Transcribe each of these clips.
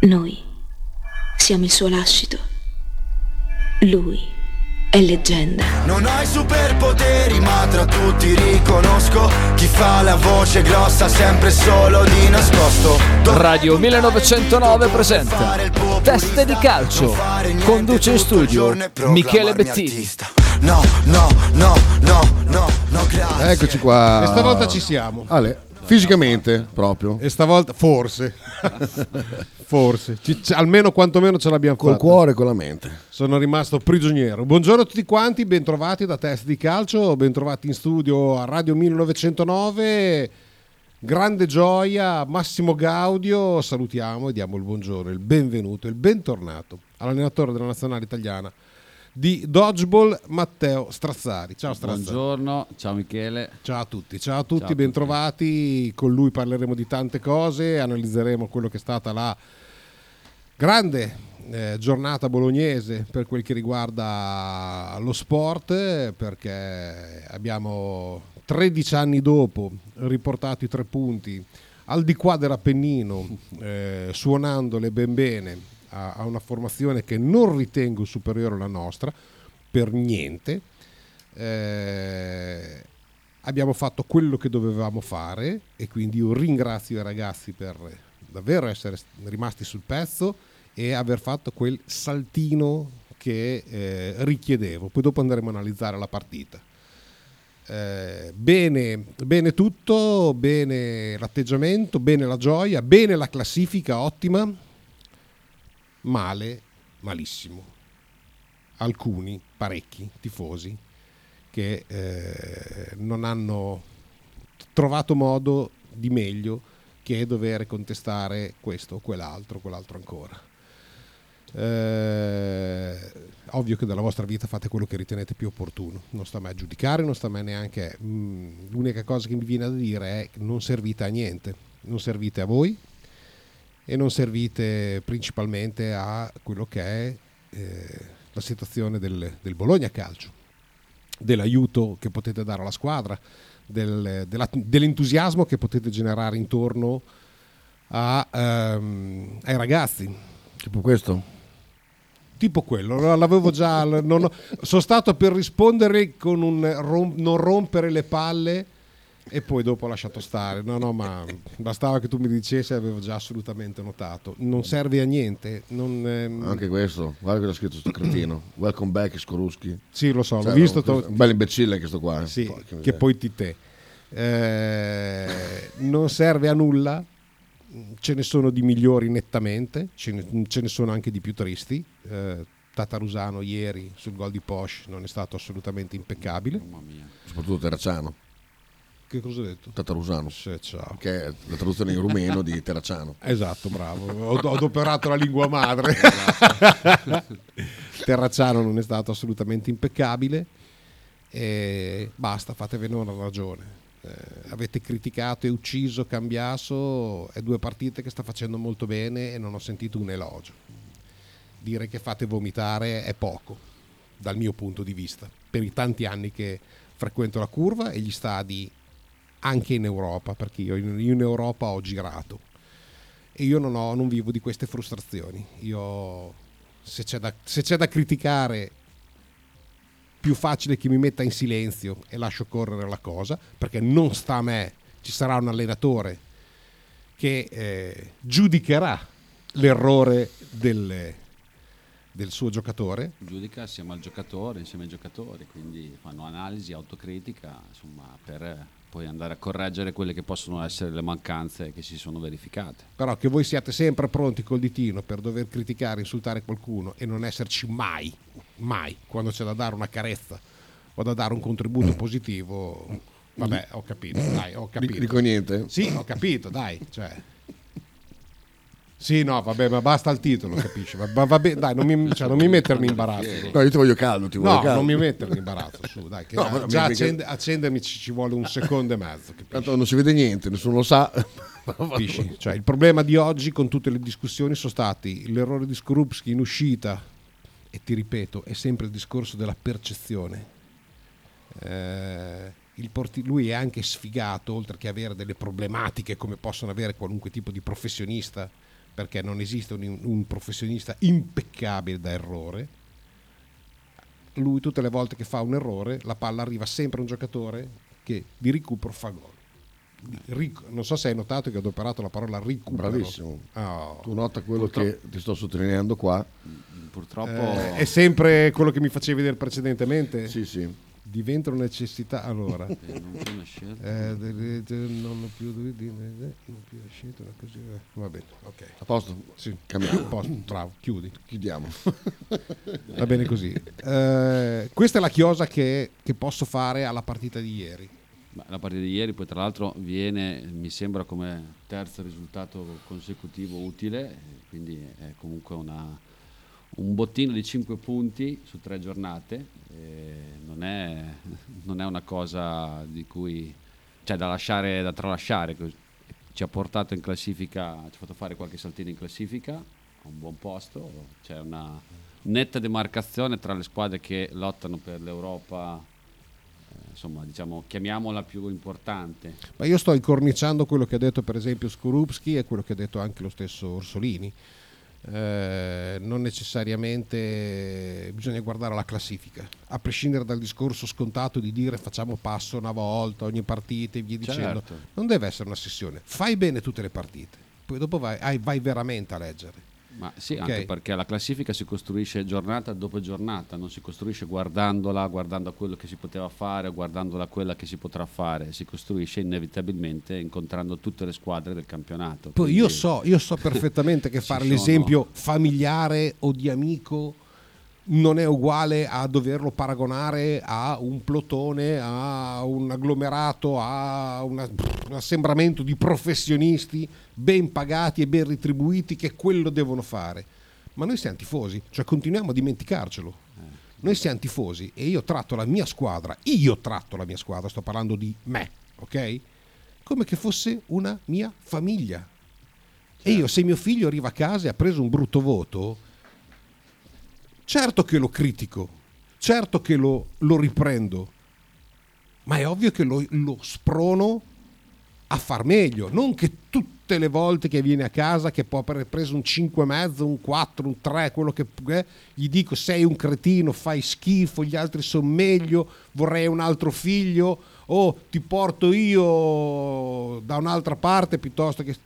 Noi siamo il suo lascito. Lui è leggenda. Non ho i superpoteri, ma tra tutti riconosco chi fa la voce grossa sempre solo di nascosto. Radio 1909 presenta Teste di calcio. Conduce in studio Michele Bettini. No, no, no, no, no, no, grazie. Eccoci qua. E stavolta ci siamo. Ale, fisicamente proprio. E stavolta forse. forse. Ci- almeno quantomeno ce l'abbiamo Col fatta. cuore e con la mente. Sono rimasto prigioniero. Buongiorno a tutti quanti, bentrovati da Test di Calcio, bentrovati in studio a Radio 1909. Grande gioia, Massimo Gaudio, salutiamo e diamo il buongiorno, il benvenuto, il bentornato all'allenatore della nazionale italiana di Dodgeball Matteo Strazzari. Ciao Strazzari. Buongiorno, ciao Michele. Ciao a tutti, ciao a tutti, Ciao a tutti. bentrovati. Con lui parleremo di tante cose, analizzeremo quello che è stata la grande eh, giornata bolognese per quel che riguarda lo sport, perché abbiamo 13 anni dopo riportato i tre punti al di qua dell'Appennino, eh, suonandole ben bene a, a una formazione che non ritengo superiore alla nostra, per niente. Eh, abbiamo fatto quello che dovevamo fare e quindi io ringrazio i ragazzi per davvero essere rimasti sul pezzo e aver fatto quel saltino che eh, richiedevo. Poi dopo andremo a analizzare la partita. Eh, bene, bene tutto, bene l'atteggiamento, bene la gioia, bene la classifica, ottima, male, malissimo. Alcuni, parecchi tifosi che eh, non hanno trovato modo di meglio che dover contestare questo o quell'altro, quell'altro ancora. Eh, ovvio che dalla vostra vita fate quello che ritenete più opportuno, non sta mai a giudicare, non sta mai neanche. mm, l'unica cosa che mi viene da dire è che non servite a niente, non servite a voi e non servite principalmente a quello che è eh, la situazione del, del Bologna Calcio, dell'aiuto che potete dare alla squadra, del- della- dell'entusiasmo che potete generare intorno a, ehm, ai ragazzi. Tipo questo? Tipo quello, l'avevo già. non sono stato per rispondere con un rom- non rompere le palle e poi dopo ho lasciato stare. No, no, ma bastava che tu mi dicessi, avevo già assolutamente notato. Non serve a niente. Non, ehm, Anche questo. Guarda cosa ha scritto sto cretino. Welcome back, Skorusky. Sì, lo so, Cioè, l'ho visto. questo- un bel imbecille che sto qua. eh. Sì, Porca che poi ti te. Eh, non serve a nulla, ce ne sono di migliori nettamente, ce ne, ce ne sono anche di più tristi. Eh, Tatarusano ieri sul gol di Posh non è stato assolutamente impeccabile. Mamma mia. Soprattutto Terracciano. Che cosa ho detto? Tatarusano. Sì, ciao. Che è la traduzione in rumeno di Terracciano. Esatto, bravo. Ho, ho adoperato la lingua madre. Terracciano non è stato assolutamente impeccabile. E basta, fatevene una ragione. Eh, avete criticato e ucciso Cambiaso, è due partite che sta facendo molto bene e non ho sentito un elogio. Dire che fate vomitare è poco, dal mio punto di vista, per i tanti anni che frequento la curva e gli stadi anche in Europa, perché io in, Europa ho girato e io non, ho, non vivo di queste frustrazioni. Io, se c'è, da, se c'è da criticare, più facile che mi metta in silenzio e lascio correre la cosa, perché non sta a me, ci sarà un allenatore che eh, giudicherà l'errore del, del suo giocatore. Giudica assieme al giocatore, insieme ai giocatori, quindi fanno analisi, autocritica, insomma, per poi andare a correggere quelle che possono essere le mancanze che si sono verificate. Però che voi siate sempre pronti col ditino per dover criticare, insultare qualcuno e non esserci mai, mai, quando c'è da dare una carezza o da dare un contributo positivo, vabbè, ho capito, dai, ho capito. Dico, dico niente? Sì, ho capito, dai, cioè. Sì, no, vabbè, ma basta il titolo, capisci? Ma, ma vabbè, dai, non mi, cioè, non mi mettermi in imbarazzo. No, io ti voglio caldo, ti voglio No, caldo. non mi mettermi in imbarazzo, su, dai, che No, ma- già accende- accendermi ci, ci vuole un secondo e mezzo, capisci? Tanto non si vede niente, nessuno lo sa. Capisci? Cioè, il problema di oggi con tutte le discussioni sono stati l'errore di Skorupski in uscita e ti ripeto, è sempre il discorso della percezione. Eh, il porti- lui è anche sfigato, oltre che avere delle problematiche come possono avere qualunque tipo di professionista perché non esiste un, un professionista impeccabile da errore. Lui tutte le volte che fa un errore, la palla arriva sempre a un giocatore che di recupero fa gol. Ric- non so se hai notato che ho adoperato la parola recupero. Bravissimo. Oh. Tu nota quello che ti sto sottolineando qua. Purtroppo Eh, è sempre quello che mi facevi vedere precedentemente? Sì, sì. Diventa una necessità. Allora, Eh, non c'è una scelta. eh, non ho più, non ho più la scelta, una così, eh. va bene, ok. A posto? Sì, Cambiamo. a posto, bravo, chiudi. Chiudiamo. Va bene così. Eh, questa è la chiosa che, che posso fare alla partita di ieri. La partita di ieri poi tra l'altro viene, mi sembra come terzo risultato consecutivo utile, quindi è comunque una- un bottino di 5 punti su tre giornate, non, è, non è una cosa di cui, cioè da lasciare, da tralasciare, ci ha portato in classifica, ci ha fatto fare qualche saltino in classifica, a un buon posto, c'è una netta demarcazione tra le squadre che lottano per l'Europa eh, insomma, diciamo, chiamiamola più importante. Ma io sto incorniciando quello che ha detto per esempio Skorupski e quello che ha detto anche lo stesso Orsolini. Eh, non necessariamente bisogna guardare la classifica, a prescindere dal discorso scontato di dire facciamo passo una volta ogni partita e via dicendo. Certo. Non deve essere una sessione, fai bene tutte le partite, poi dopo vai, vai veramente a leggere. Ma sì, Ok. anche perché la classifica si costruisce giornata dopo giornata, non si costruisce guardandola, guardando a quello che si poteva fare, guardandola a quella che si potrà fare, si costruisce inevitabilmente incontrando tutte le squadre del campionato. Poi io Quindi- so, io so perfettamente che fare sono- l'esempio familiare o di amico non è uguale a doverlo paragonare a un plotone, a un agglomerato, a una- un assembramento di professionisti ben pagati e ben retribuiti che quello devono fare. Ma noi siamo tifosi, cioè continuiamo a dimenticarcelo. Noi siamo tifosi e io tratto la mia squadra, io tratto la mia squadra, sto parlando di me, ok? Come che fosse una mia famiglia. E io se mio figlio arriva a casa e ha preso un brutto voto, certo che lo critico, certo che lo, lo riprendo, ma è ovvio che lo, lo sprono a far meglio, non che tutte le volte che viene a casa che può aver preso un 5,5, un 4, un 3, quello che è, gli dico sei un cretino, fai schifo, gli altri sono meglio, vorrei un altro figlio o ti porto io da un'altra parte piuttosto che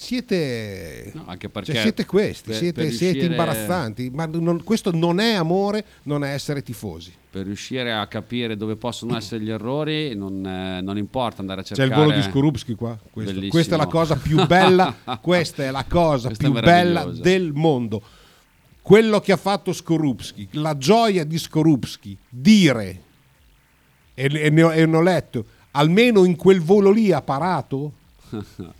siete No, anche cioè, siete questi, per- siete, per siete imbarazzanti, ma non- questo non è amore, non è essere tifosi. Per riuscire a capire dove possono essere gli errori non, eh, non importa andare a C'è cercare... il volo di Skorupski qua. Questa è la cosa più bella, questa è la cosa Questa più bella del mondo. Quello che ha fatto Skorupski, la gioia di Skorupski, dire, e, e ne ho, e ne ho letto, almeno in quel volo lì ha parato,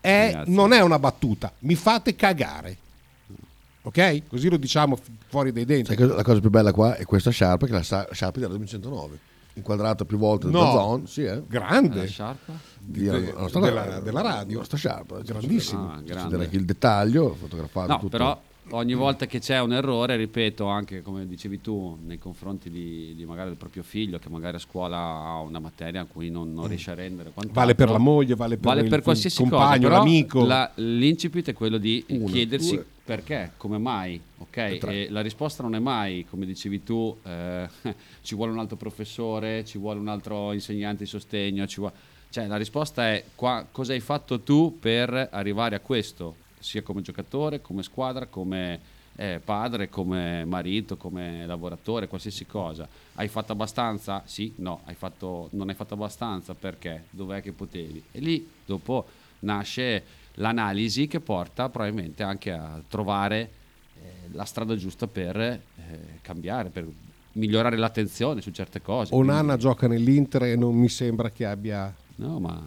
è- non è una battuta, mi fate cagare. Ok? Così lo diciamo fu- fuori dai denti. Che la cosa più bella qua è questa sciarpa che è la sciarpa del 2109 inquadrata più volte No. da zone sì, eh. Grande. La sciarpa? Di- De- la nostra- della- della radio. nostra sciarpa Grandissimo. Ah, grande. anche il dettaglio fotografato No, tutto. però ogni volta che c'è un errore, ripeto, anche come dicevi tu, nei confronti di, di magari del proprio figlio, che magari a scuola ha una materia a cui non, non riesce a rendere. quant'altro, Vale per la moglie, vale per vale il- per qualsiasi compagno, cosa, l'amico. la- l'incipit è quello di Uno, chiedersi due. perché, come mai, ok? E la risposta non è mai, come dicevi tu, eh, ci vuole un altro professore, ci vuole un altro insegnante di sostegno, ci vuole... Cioè, la risposta è qua, cosa hai fatto tu per arrivare a questo, sia come giocatore, come squadra, come eh, padre, come marito, come lavoratore, qualsiasi cosa. Hai fatto abbastanza? Sì, no, hai fatto, non hai fatto abbastanza perché? Dov'è che potevi? E lì dopo nasce l'analisi che porta probabilmente anche a trovare eh, la strada giusta per eh, cambiare, per migliorare l'attenzione su certe cose. Onana Quindi- gioca nell'Inter e non mi sembra che abbia No, ma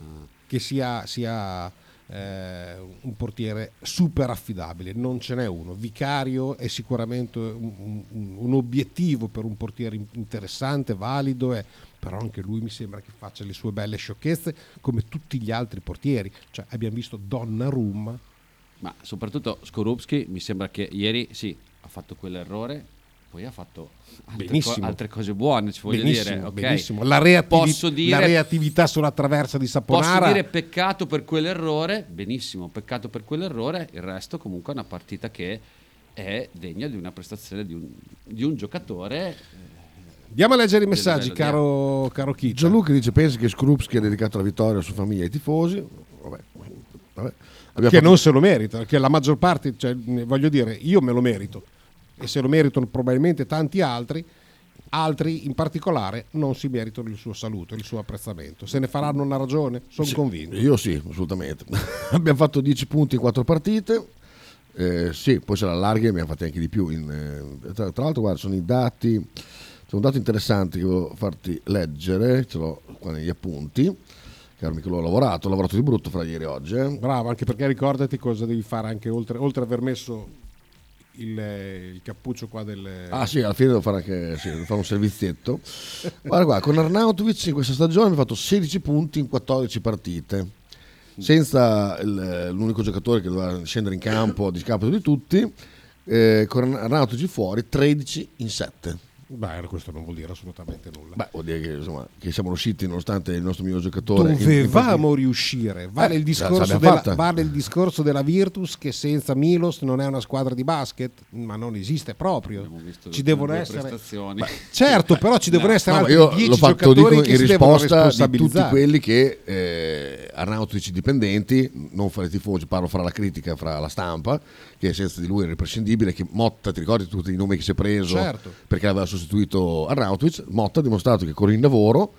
che sia, sia, eh, un portiere super affidabile, non ce n'è uno. Vicario è sicuramente un, un- un obiettivo per un portiere in- interessante, valido, eh, però anche lui mi sembra che faccia le sue belle sciocchezze come tutti gli altri portieri. Cioè, abbiamo visto Donnarumma, Ma soprattutto Skorupski mi sembra che ieri sì, ha fatto quell'errore, poi ha fatto altre, co- Benissimo. altre cose buone, ci voglio benissimo, dire. ok? benissimo. La, reattivi- dire, la reattività sulla traversa di Saponara. posso dire peccato per quell'errore, benissimo, peccato per quell'errore, il resto comunque è una partita che è degna di una prestazione di un, di un giocatore. Andiamo a leggere i messaggi, caro, caro Kita. Gianluca dice: Pensi che Skrupski ha dedicato la vittoria alla sua famiglia e ai tifosi? Vabbè, vabbè. Che fatto- non se lo merita, che la maggior parte, cioè, voglio dire, io me lo merito e se lo meritano probabilmente tanti altri, altri in particolare non si meritano il suo saluto, il suo apprezzamento. Se ne faranno una ragione, sono Sì, convinto. Io sì, assolutamente. abbiamo fatto 10 punti in 4 partite. Eh, sì, poi se la allarghi abbiamo fatti anche di più. in, eh, tra, tra l'altro, guarda, sono i dati. Sono dati interessanti che volevo farti leggere. Ce l'ho qua negli appunti. Caro Michele, ho lavorato, ho lavorato di brutto fra ieri e oggi. eh. Bravo, anche perché ricordati cosa devi fare anche oltre, oltre aver messo il, il cappuccio qua del... Ah sì, alla fine devo fare anche sì, devo fare un servizietto. Guarda qua, con Arnautovic in questa stagione abbiamo fatto 16 punti in 14 partite. Senza il- l'unico giocatore che doveva scendere in campo a discapito di tutti, eh, con Arnautovic fuori 13 in 7. Beh, questo non vuol dire assolutamente nulla. Beh, vuol dire che, insomma, che siamo riusciti nonostante il nostro miglior giocatore. in- Dovevamo riuscire. Vale, Eh, il della, vale il discorso della Virtus che senza Milos non è una squadra di basket, ma non esiste proprio. Ci devono essere. prestazioni. Certo, però ci devono essere No, ma altri io 10 l'ho fatto giocatori dico, che in risposta di tutti quelli che eh, Arnautovic dipendenti, non fra i tifosi, parlo fra la critica, fra la stampa, che senza di lui era imprescindibile, che Motta, ti ricordi tutti i nomi che si è preso Certo. perché aveva sostituito Arnautovic, Motta ha dimostrato che con il lavoro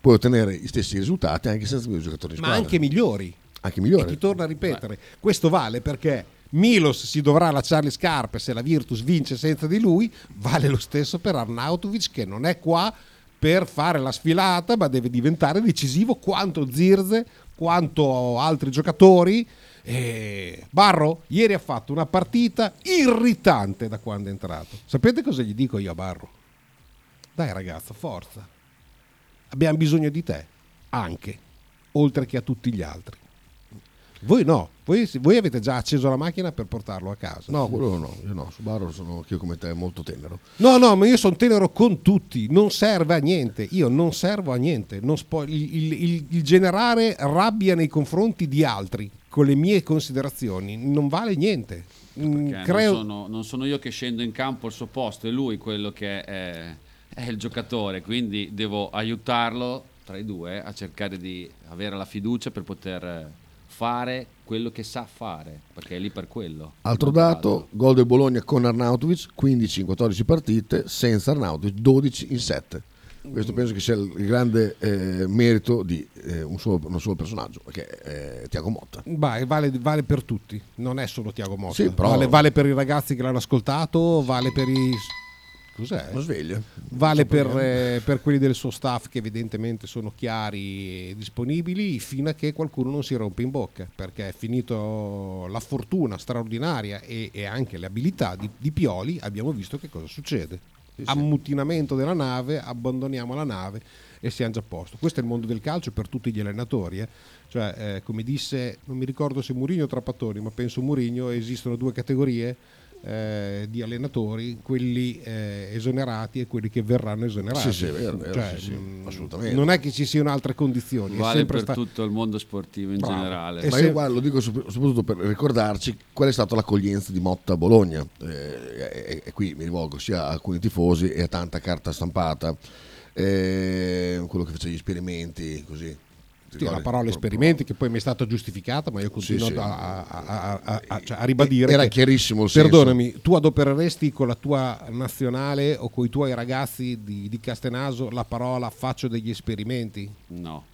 puoi ottenere gli stessi risultati anche senza il giocatore di ma squadra. anche migliori. Anche E migliore. ti torno a ripetere, questo vale perché Milos si dovrà lasciare le scarpe se la Virtus vince senza di lui, vale lo stesso per Arnautovic che non è qua per fare la sfilata, ma deve diventare decisivo quanto Zirze, quanto altri giocatori. E Barro ieri ha fatto una partita irritante da quando è entrato. Sapete cosa gli dico io a Barro? Dai ragazzo, forza. Abbiamo bisogno di te, anche, oltre che a tutti gli altri. Voi no, voi, voi avete già acceso la macchina per portarlo a casa. No, quello no, io no, su Barro sono anch'io come te molto tenero. No, no, ma io sono tenero con tutti, non serve a niente, io non servo a niente, non spo- il, il- il- il generare rabbia nei confronti di altri con le mie considerazioni non vale niente. Mm, creo- non, sono, non sono io che scendo in campo al suo posto, è lui quello che è, è il giocatore, quindi devo aiutarlo tra i due a cercare di avere la fiducia per poter fare quello che sa fare, perché è lì per quello. Altro dato, gol del Bologna con Arnautovic, 15 in 14 partite, senza Arnautovic 12 in 7. Questo penso che sia il grande eh, merito di eh, un, solo, un solo personaggio, che è Tiago Motta. Vai, vale, vale per tutti, non è solo Tiago Motta. Sì, però- vale, vale per i ragazzi che l'hanno ascoltato, vale per i... Cos'è? Lo sveglia. Vale per, eh, per quelli del suo staff che evidentemente sono chiari e disponibili fino a che qualcuno non si rompe in bocca perché è finito la fortuna straordinaria e, e anche le abilità di, di Pioli abbiamo visto che cosa succede ammutinamento della nave abbandoniamo la nave e siamo già a posto questo è il mondo del calcio per tutti gli allenatori eh. cioè eh, come disse non mi ricordo se Murigno o Trapattoni ma penso Murigno esistono due categorie eh, di allenatori, quelli eh, esonerati e quelli che verranno esonerati. Sì, sì, vero, vero, Cioè, sì, sì, mh, assolutamente. Non è che ci siano altre condizioni. Vale per sta- tutto il mondo sportivo in Bravo. generale. E Ma se- io guarda, lo dico sop- soprattutto per ricordarci qual è stata l'accoglienza di Motta a Bologna. Eh, e, e qui mi rivolgo sia a alcuni tifosi e a tanta carta stampata. Eh, quello che faceva gli esperimenti, così. Sì, la parola esperimenti che poi mi è stata giustificata, ma io continuo Sì, sì. A, a- a- a- a- cioè, a ribadire. Era che- chiarissimo il senso. Perdonami, tu adopereresti con la tua nazionale o con i tuoi ragazzi di, di Castenaso la parola faccio degli esperimenti? No,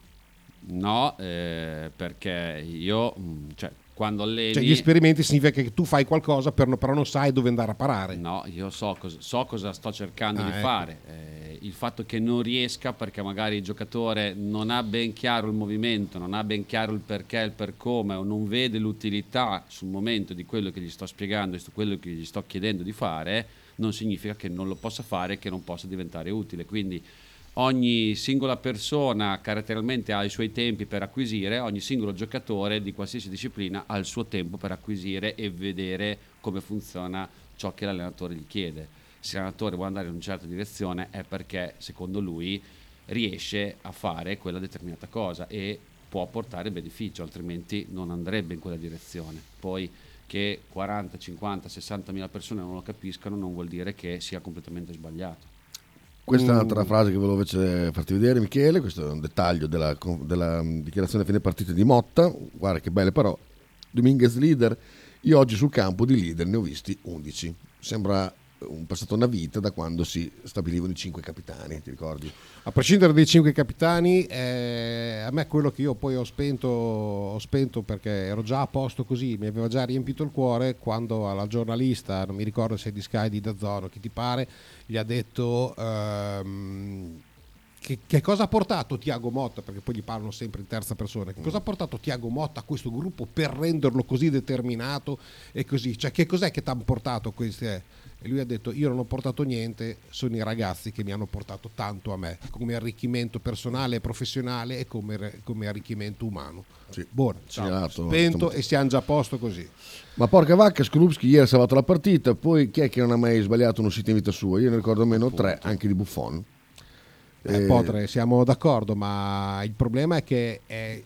no, eh, perché io, mh, cioè, quando alleni... Cioè, gli esperimenti significa che tu fai qualcosa, per- però non sai dove andare a parare. No, io so cosa, so cosa sto cercando Ah, di ecco. fare. Eh, il fatto che non riesca perché magari il giocatore non ha ben chiaro il movimento, non ha ben chiaro il perché, il per come, o non vede l'utilità sul momento di quello che gli sto spiegando e su quello che gli sto chiedendo di fare, non significa che non lo possa fare e che non possa diventare utile. Quindi ogni singola persona caratterialmente ha i suoi tempi per acquisire, ogni singolo giocatore di qualsiasi disciplina ha il suo tempo per acquisire e vedere come funziona ciò che l'allenatore gli chiede. se l'allenatore vuole andare in una certa direzione è perché secondo lui riesce a fare quella determinata cosa e può portare beneficio, altrimenti non andrebbe in quella direzione. Poi che 40, 50, 60 mila persone non lo capiscano non vuol dire che sia completamente sbagliato. Questa è Mm. un'altra frase che volevo invece farti vedere, Michele. Questo è un dettaglio della, della dichiarazione a fine partita di Motta. Guarda che belle parole. Dominguez leader. Io oggi sul campo di leader ne ho visti 11. Sembra un passato una vita da quando si stabilivano i cinque capitani, ti ricordi? A prescindere dai cinque capitani, eh, a me quello che io poi ho spento, ho spento perché ero già a posto così, mi aveva già riempito il cuore quando alla giornalista, non mi ricordo se è di Sky, di Dazzono, chi ti pare, gli ha detto ehm, che, che cosa ha portato Tiago Motta, perché poi gli parlano sempre in terza persona, che cosa ha portato Tiago Motta a questo gruppo per renderlo così determinato e così, cioè che cos'è che ti hanno portato queste... E lui ha detto: Io non ho portato niente, sono i ragazzi che mi hanno portato tanto a me, come arricchimento personale e professionale e come, come arricchimento umano. Sì. Buono, spento stamattina. e siamo già a posto così. Ma porca vacca, Skrupski ieri ha salvato la partita, poi chi è che non ha mai sbagliato un'uscita in vita sua? Io ne ricordo almeno tre, anche di Buffon. Eh, Eh, Potre, siamo d'accordo, ma il problema è che eh,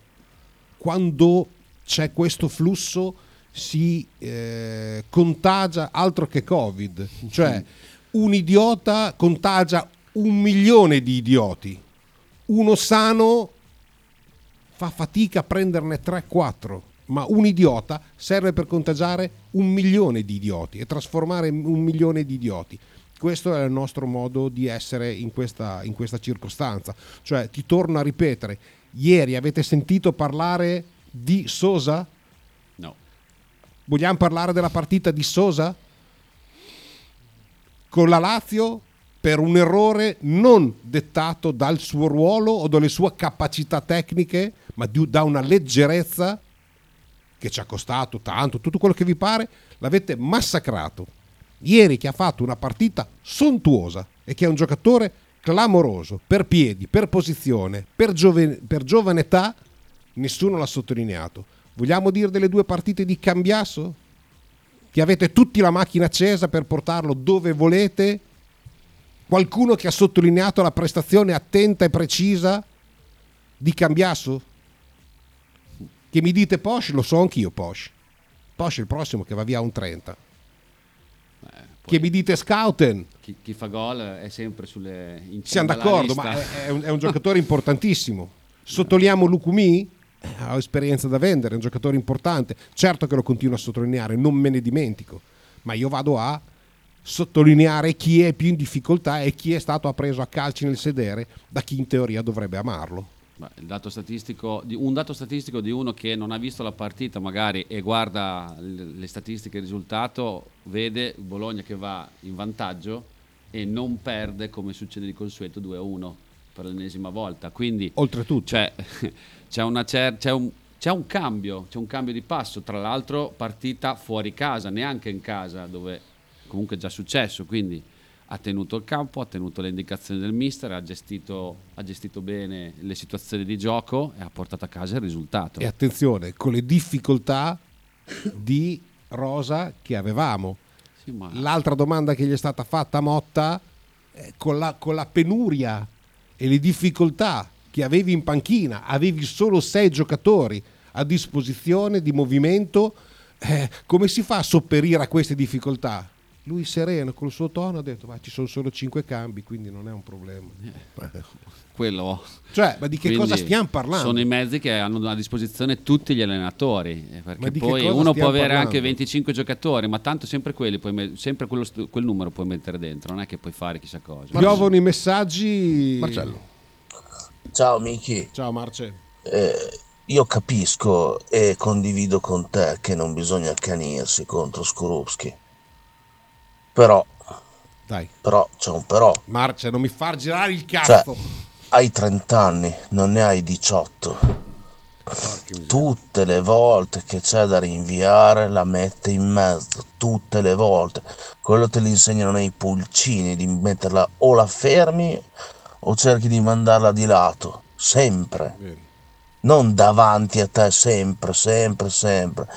quando c'è questo flusso si eh, contagia altro che Covid, cioè un idiota contagia un milione di idioti, uno sano fa fatica a prenderne 3-4, ma un idiota serve per contagiare un milione di idioti e trasformare un milione di idioti. Questo è il nostro modo di essere in questa, in questa circostanza. Cioè, ti torno a ripetere, ieri avete sentito parlare di Sosa? Vogliamo parlare della partita di Sosa? Con la Lazio per un errore non dettato dal suo ruolo o dalle sue capacità tecniche, ma di- da una leggerezza che ci ha costato tanto, tutto quello che vi pare, l'avete massacrato. Ieri che ha fatto una partita sontuosa e che è un giocatore clamoroso per piedi, per posizione, per, giove- per giovane età, nessuno l'ha sottolineato. Vogliamo dire delle due partite di Cambiasso? Che avete tutti la macchina accesa per portarlo dove volete? Qualcuno che ha sottolineato la prestazione attenta e precisa di Cambiasso? Che mi dite Posh, lo so anch'io Posh. Posh è il prossimo che va via a un 30. Che mi dite Scouten? Chi, chi fa gol è sempre sulle Siamo d'accordo, ma è, è un, è un giocatore importantissimo. Sottolineiamo Lukumi, eh, ha esperienza da vendere, è un giocatore importante. Certo che lo continuo a sottolineare, non me ne dimentico, ma io vado a sottolineare chi è più in difficoltà e chi è stato appreso a calci nel sedere da chi in teoria dovrebbe amarlo. Dato un dato statistico di uno che non ha visto la partita magari e guarda le statistiche il risultato, vede Bologna che va in vantaggio e non perde come succede di consueto 2-1 per l'ennesima volta. Quindi Oltretutto, c'è, c'è, una cer- c'è un, c'è un cambio, c'è un cambio di passo. Tra l'altro, partita fuori casa, neanche in casa, dove comunque è già successo. Quindi ha tenuto il campo, ha tenuto le indicazioni del mister, ha gestito, ha gestito bene le situazioni di gioco e ha portato a casa il risultato. e attenzione, con le difficoltà di rosa che avevamo. Sì, ma- L'altra domanda che gli è stata fatta a Motta, con, la, con la penuria e le difficoltà che avevi in panchina, avevi solo sei giocatori a disposizione di movimento, eh, come si fa a sopperire a queste difficoltà? Lui sereno, col suo tono, ha detto, ma ci sono solo cinque cambi, quindi non è un problema. quello. Cioè, ma di che Quindi cosa stiamo parlando? Sono i mezzi che hanno a disposizione tutti gli allenatori. eh, Perché poi uno può avere parlando? anche 25 giocatori, ma tanto sempre quelli, puoi sempre quello st- quel numero puoi mettere dentro, non è che puoi fare chissà cosa. Piovono i messaggi. Marcello. Ciao Miki, Ciao Marce. Eh, io capisco e condivido con te che non bisogna accanirsi contro Skorupski. Però, Dai. però, c'è un però. Marce, non mi far girare il Cioè, cazzo. hai 30 anni, non ne hai 18. Tutte le volte che c'è da rinviare la mette in mezzo, tutte le volte. Quello te l'insegnano nei pulcini, di metterla o la fermi o cerchi di mandarla di lato, sempre. Bene. non davanti a te sempre, sempre, sempre.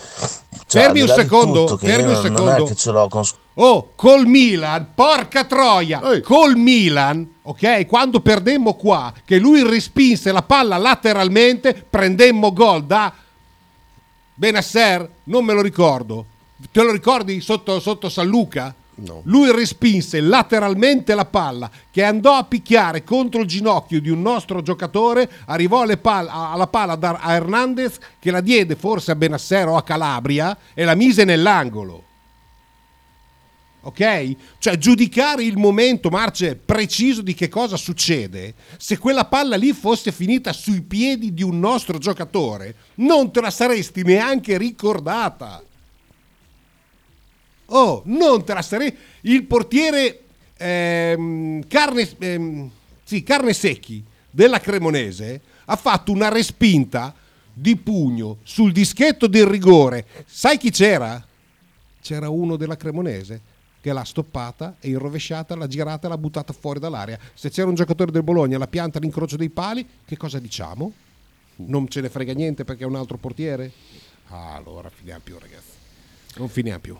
Cioè, Fermi un secondo, fermi un non- Non secondo. è che ce l'ho con Oh, col Milan, porca troia, col Milan, ok? Quando perdemmo qua, che lui respinse la palla lateralmente, prendemmo gol da Benasser, non me lo ricordo. Te lo ricordi sotto, sotto San Luca? No. Lui respinse lateralmente la palla che andò a picchiare contro il ginocchio di un nostro giocatore, arrivò alle pal- a- alla palla da a Hernandez che la diede forse a Benasser o a Calabria e la mise nell'angolo. Ok? Cioè giudicare il momento, Marce, preciso di che cosa succede, se quella palla lì fosse finita sui piedi di un nostro giocatore, non te la saresti neanche ricordata. Oh, non te la sarei. Il portiere ehm, carne, ehm, sì, carne secchi della Cremonese ha fatto una respinta di pugno sul dischetto del rigore. Sai chi c'era? C'era uno della Cremonese che l'ha stoppata e in rovesciata l'ha girata e l'ha buttata fuori dall'area. Se c'era un giocatore del Bologna la pianta all'incrocio dei pali, che cosa diciamo? Non ce ne frega niente perché è un altro portiere? Ah, allora finiamo più, ragazzi. Non finiamo più.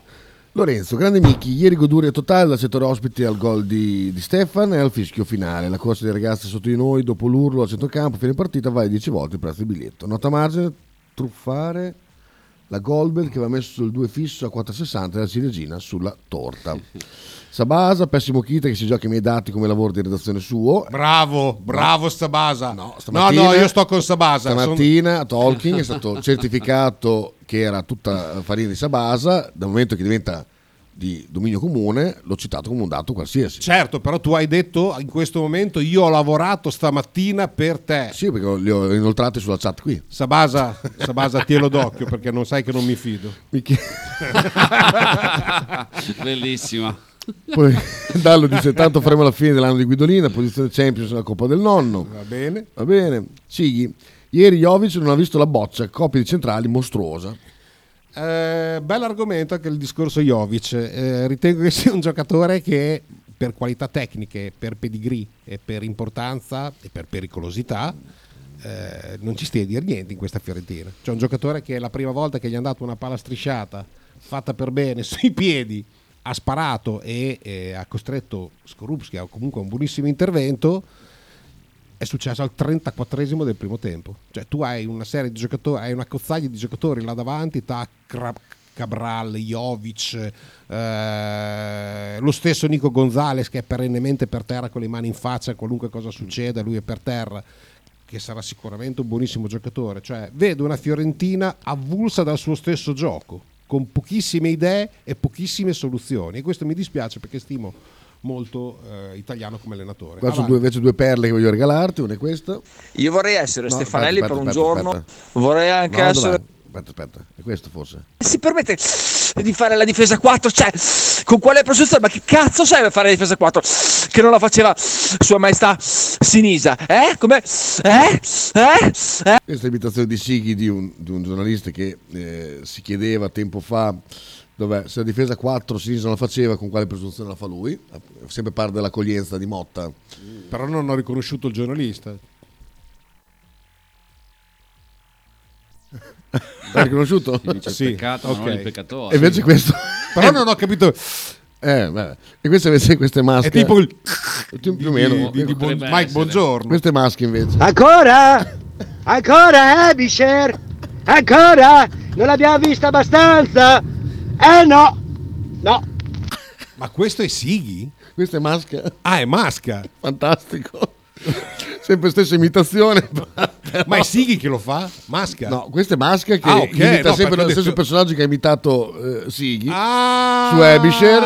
Lorenzo, grande Micchi, ieri goduria totale dal settore ospiti al gol di, di Stefan e al fischio finale. La corsa dei ragazzi sotto di noi, dopo l'urlo a centrocampo, fine partita, vale 10 volte il prezzo del biglietto. Nota margine, truffare la Goldberg che va messo sul 2 fisso a 4,60 e la ciliegina sulla torta. Sabasa, pessimo Kita che si gioca i miei dati come lavoro di redazione suo. Bravo, bravo Sabasa. No, no, Stamattina- io sto con Sabasa. Stamattina Talking è stato certificato che era tutta farina di Sabasa, dal momento che diventa di dominio comune, l'ho citato come un dato qualsiasi. Certo, però tu hai detto in questo momento io ho lavorato stamattina per te. Sì, perché li ho inoltrati sulla chat qui. Sabasa, Sabasa tielo d'occhio perché non sai che non mi fido. Bellissima. Poi Dallo dice tanto faremo la fine dell'anno di Guidolina, posizione Champions nella Coppa del Nonno. Va bene. Va bene. Sighi, ieri Jovic non ha visto la boccia, coppia di centrali mostruosa. Eh, bell'argomento anche il discorso Jovic. Eh, ritengo che sia un giocatore che per qualità tecniche, per pedigree e per importanza e per pericolosità eh, non ci stia a dire niente in questa Fiorentina. C'è un giocatore che la prima volta che gli è andata una palla strisciata, fatta per bene, sui piedi, ha sparato e eh, ha costretto Skorupski a comunque un buonissimo intervento è successo al 34esimo del primo tempo. Cioè tu hai una serie di giocatori, hai una cozzaglia di giocatori là davanti, ta Cabral, Jovic, eh, lo stesso Nico Gonzalez che è perennemente per terra con le mani in faccia, qualunque cosa succeda, lui è per terra che sarà sicuramente un buonissimo giocatore. Cioè, vedo una Fiorentina avulsa dal suo stesso gioco, con pochissime idee e pochissime soluzioni. E questo mi dispiace perché stimo molto eh, italiano come allenatore. Qua sono due, invece due perle che voglio regalarti, una è questa. Io vorrei essere No, Stefanelli aspetta, per un aspetta, giorno, aspetta. vorrei anche No, essere... dov'è? Aspetta, aspetta, è questo forse. Si permette di fare la difesa 4, cioè, con quale presunzione? Ma che cazzo serve fare la difesa 4? Che non la faceva Sua Maestà Sinisa, eh? Come? Eh? Eh? Eh? Questa è l'imitazione di Sighi di un, di un giornalista che eh, si chiedeva tempo fa dov'è, se la difesa 4 Sinisa non la faceva, con quale presunzione la fa lui. Sempre parte dell'accoglienza di Motta. Però non ho riconosciuto il giornalista. L'hai riconosciuto? Si dice il Sì, peccato, ma non ok. il peccatore. E invece questo... Però non ho capito. Eh. E queste invece queste maschere... È tipo il più, più o meno. di, di Bon- Potrebbe Mike essere. Buongiorno. Queste maschere invece. Ancora? Ancora, eh, Bisher? Ancora? Non l'abbiamo vista abbastanza? Eh no! No! Ma questo è Sighi? Questa è Masca. Ah, è Masca. Fantastico. Sempre stessa imitazione. Ma è Sighi che lo fa? Masca? No, questa è Masca che Ah, ok, imita no, sempre perché lo ho stesso detto- personaggio che ha imitato eh, Sighi. Ah, Su Abisher.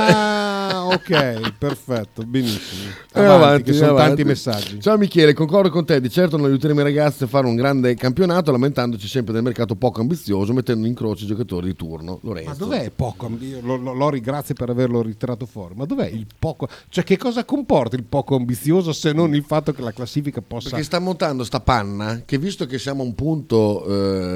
Ok, perfetto, benissimo. Andiamo Avanti, che sono andiamo tanti avanti. messaggi. Ciao Michele, concordo con te, di certo non aiuteremo i ragazzi a fare un grande campionato lamentandoci sempre del mercato poco ambizioso mettendo in croce i giocatori di turno. Lorenzo. Ma dov'è poco? lo- Lori, grazie per averlo ritirato fuori. Ma dov'è il poco? Cioè, che cosa comporta il poco ambizioso se non il fatto che la classifica possa. Perché sta montando sta panna che visto che siamo a un punto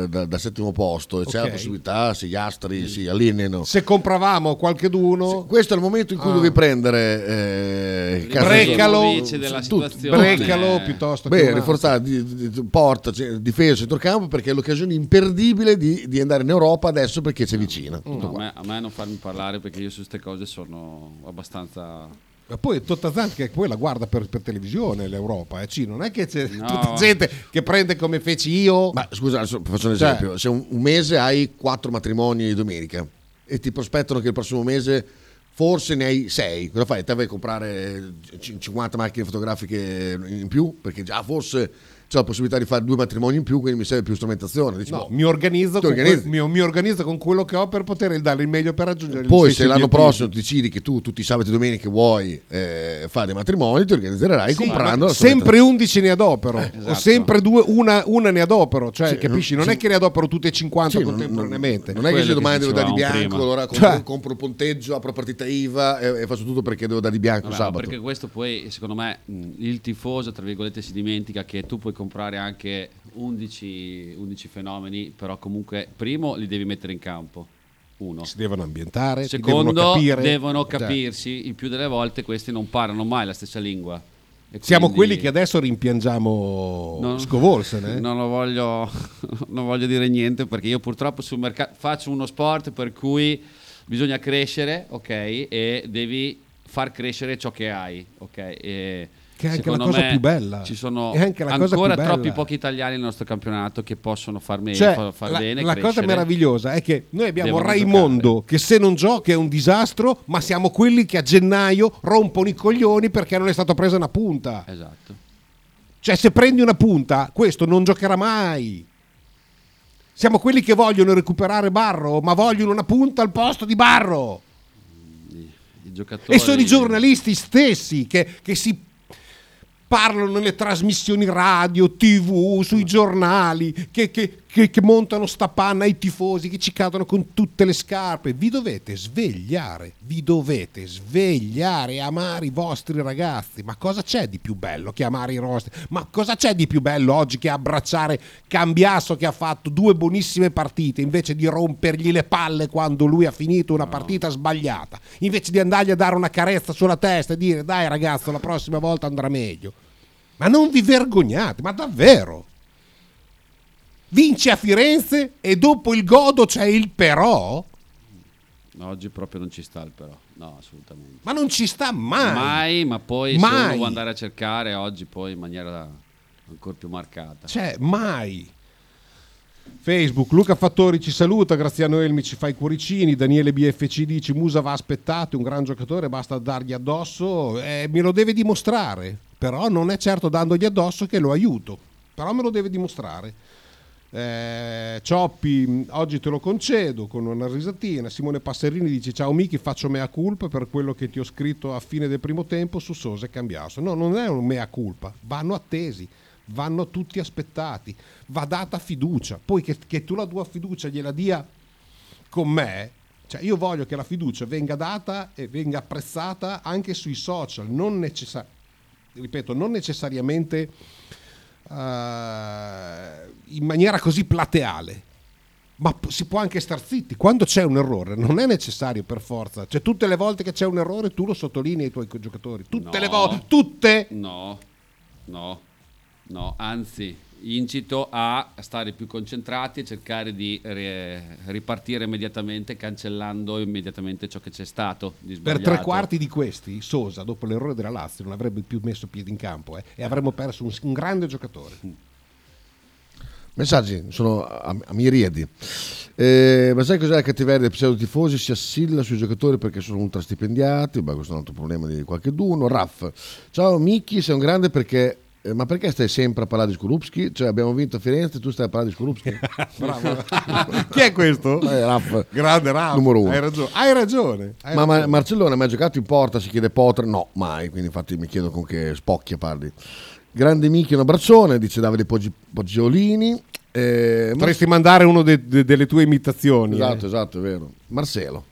eh, da, da settimo posto e c'è Ok. la possibilità, se gli astri si allineano. Se compravamo qualche d'uno. Questo è il momento in cui Ah. dovevi prendere eh, Brecalo, situazione. Brecalo Eh. piuttosto che Beh, altro. rinforzare di, di- porta, cioè, difesa, centrocampo perché è l'occasione imperdibile di, di andare in Europa adesso perché c'è vicina. Tutto No, a, me, a me non farmi parlare perché io su queste cose sono abbastanza... Ma poi Totta Zanti che poi la guarda per, per televisione l'Europa, eh, Ci, non è che c'è No. tutta gente che prende come feci io. Ma scusa, faccio un Cioè- esempio: se un, un mese hai quattro matrimoni di domenica e ti prospettano che il prossimo mese forse ne hai sei, cosa fai? Te vai a comprare c- 50 macchine fotografiche in più perché già forse c'è la possibilità di fare due matrimoni in più, quindi mi serve più strumentazione. Dici, No, boh, mi organizzo, con que- mi, mi organizzo con quello che ho per poter dare il meglio per raggiungere il Poi, se l'anno prossimo ti decidi che tu tutti i sabati e domeniche vuoi eh, fare dei matrimoni, ti organizzerai Sì, comprando sempre 11 ne adopero, o esatto. sempre due, una, una ne adopero, cioè Sì, capisci? Non sì. è che ne adopero tutte e 50 Sì, non- contemporaneamente. Non è che se domani devo dare di bianco, prima. allora compro, Cioè- compro il ponteggio, apro partita IVA e, e faccio tutto perché devo dare di bianco Vabbè, sabato. perché questo poi, secondo me, il tifoso, tra virgolette, si dimentica che tu puoi comprare anche 11, 11 fenomeni, però comunque, primo, li devi mettere in campo. Uno. Si devono ambientare, Secondo, devono capire. devono Cioè, capirsi. Il più delle volte questi non parlano mai la stessa lingua. E siamo quindi- quelli che adesso rimpiangiamo No. Scovolsene. Non lo voglio, non voglio dire niente perché io purtroppo sul mercato faccio uno sport per cui bisogna crescere, ok? E devi far crescere ciò che hai, ok? E Che è anche la cosa più bella. Ci sono cosa ancora troppi pochi italiani nel nostro campionato che possono far, me- Cioè, far, la, bene. la cosa crescere. meravigliosa è che noi abbiamo Devono Raimondo che se non gioca è un disastro, ma siamo quelli che a gennaio rompono i coglioni perché non è stata presa una punta. Esatto. Cioè, se prendi una punta, questo non giocherà mai. Siamo quelli che vogliono recuperare Barro, ma vogliono una punta al posto di Barro. I giocatori... E sono i giornalisti stessi che, che si parlano nelle trasmissioni radio, tv, sui giornali, che, che- che- che montano sta panna ai tifosi, che ci cadono con tutte le scarpe. Vi dovete svegliare, vi dovete svegliare e amare i vostri ragazzi. Ma cosa c'è di più bello che amare i vostri? Ma cosa c'è di più bello oggi che abbracciare Cambiasso che ha fatto due buonissime partite invece di rompergli le palle quando lui ha finito una partita sbagliata, invece di andargli a dare una carezza sulla testa e dire dai ragazzo la prossima volta andrà meglio. Ma non vi vergognate, ma davvero? Vince a Firenze e dopo il godo c'è il però? No, oggi proprio non ci sta il però. No, assolutamente. Ma non ci sta mai. Mai, ma poi se Mai. uno vuole andare a cercare oggi poi in maniera ancora più marcata. Cioè, mai. Facebook, Luca Fattori ci saluta, Graziano Elmi ci fa i cuoricini, Daniele BFC dice Musa va aspettato, è un gran giocatore, basta dargli addosso, eh, me lo deve dimostrare, però non è certo dandogli addosso che lo aiuto, però me lo deve dimostrare. Eh, Cioppi, mh, oggi te lo concedo con una risatina. Simone Passerini dice: Ciao Miki, faccio mea culpa per quello che ti ho scritto a fine del primo tempo su Sosa e Cambiaso. No, non è un mea culpa, vanno attesi, vanno tutti aspettati, va data fiducia. Poi che, che tu la tua fiducia gliela dia con me, cioè io voglio che la fiducia venga data e venga apprezzata anche sui social, non necessa- ripeto, non necessariamente eh, in maniera così plateale. Ma si può anche star zitti. Quando c'è un errore, non è necessario per forza. Cioè, tutte le volte che c'è un errore, tu lo sottolinei ai tuoi giocatori. Tutte No. le volte, tutte. No, no, no, anzi, incito a stare più concentrati e cercare di re- ripartire immediatamente, cancellando immediatamente ciò che c'è stato di Per tre quarti di questi, Sosa, dopo l'errore della Lazio, non avrebbe più messo piedi in campo eh, e avremmo perso un, un grande giocatore. Messaggi sono a, a miriadi. Eh, ma sai cos'è la cattiveria dei pseudo tifosi? Si assilla sui giocatori perché sono ultrastipendiati. Beh, questo è un altro problema di qualcheduno. Raff, ciao Micchi, sei un grande perché. Eh, ma perché stai sempre a parlare di Skorupski? Cioè, abbiamo vinto a Firenze e tu stai a parlare di Skorupski? Bravo. Chi è questo? Eh, Raff, Grande Raff. numero uno. Hai ragione. Hai ragione. hai Ma, ma ragione. Marcellone ha mai giocato in porta? Si chiede Potter? No, mai. Quindi, infatti, mi chiedo con che spocchia parli. Grande Micchi, un abbraccione, dice Davide Poggi- Poggiolini. Eh, Mar- Potresti mandare una delle tue imitazioni. esatto, eh. esatto, è vero. Marcelo.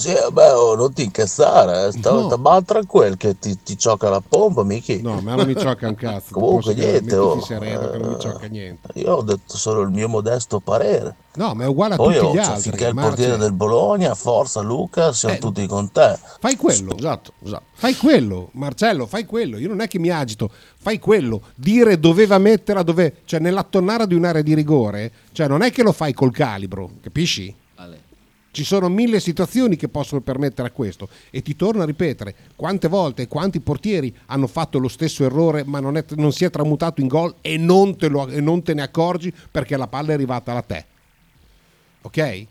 Sì, vabbè, oh, non ti incazzare, eh. sta, No. mal tranquillo che ti, ti ciocca la pompa, Michi. No, ma non mi ciocca un cazzo. Comunque niente, oh, sereno che non mi eh, ciocca niente. Io ho detto solo il mio modesto parere. No, ma è uguale a Poi tutti oh, gli cioè, altri. finché il portiere del Bologna, forza Luca, siamo Eh, tutti con te. Fai quello. Esatto, esatto. Fai quello, Marcello, fai quello. Io non è che mi agito, fai quello. Dire doveva metterla dove, cioè nella tonnara di un'area di rigore, cioè non è che lo fai col calibro, capisci? Ci sono mille situazioni che possono permettere a questo e ti torno a ripetere quante volte quanti portieri hanno fatto lo stesso errore ma non, è- non si è tramutato in gol e non, te lo- e non te ne accorgi perché la palla è arrivata da te. Ok?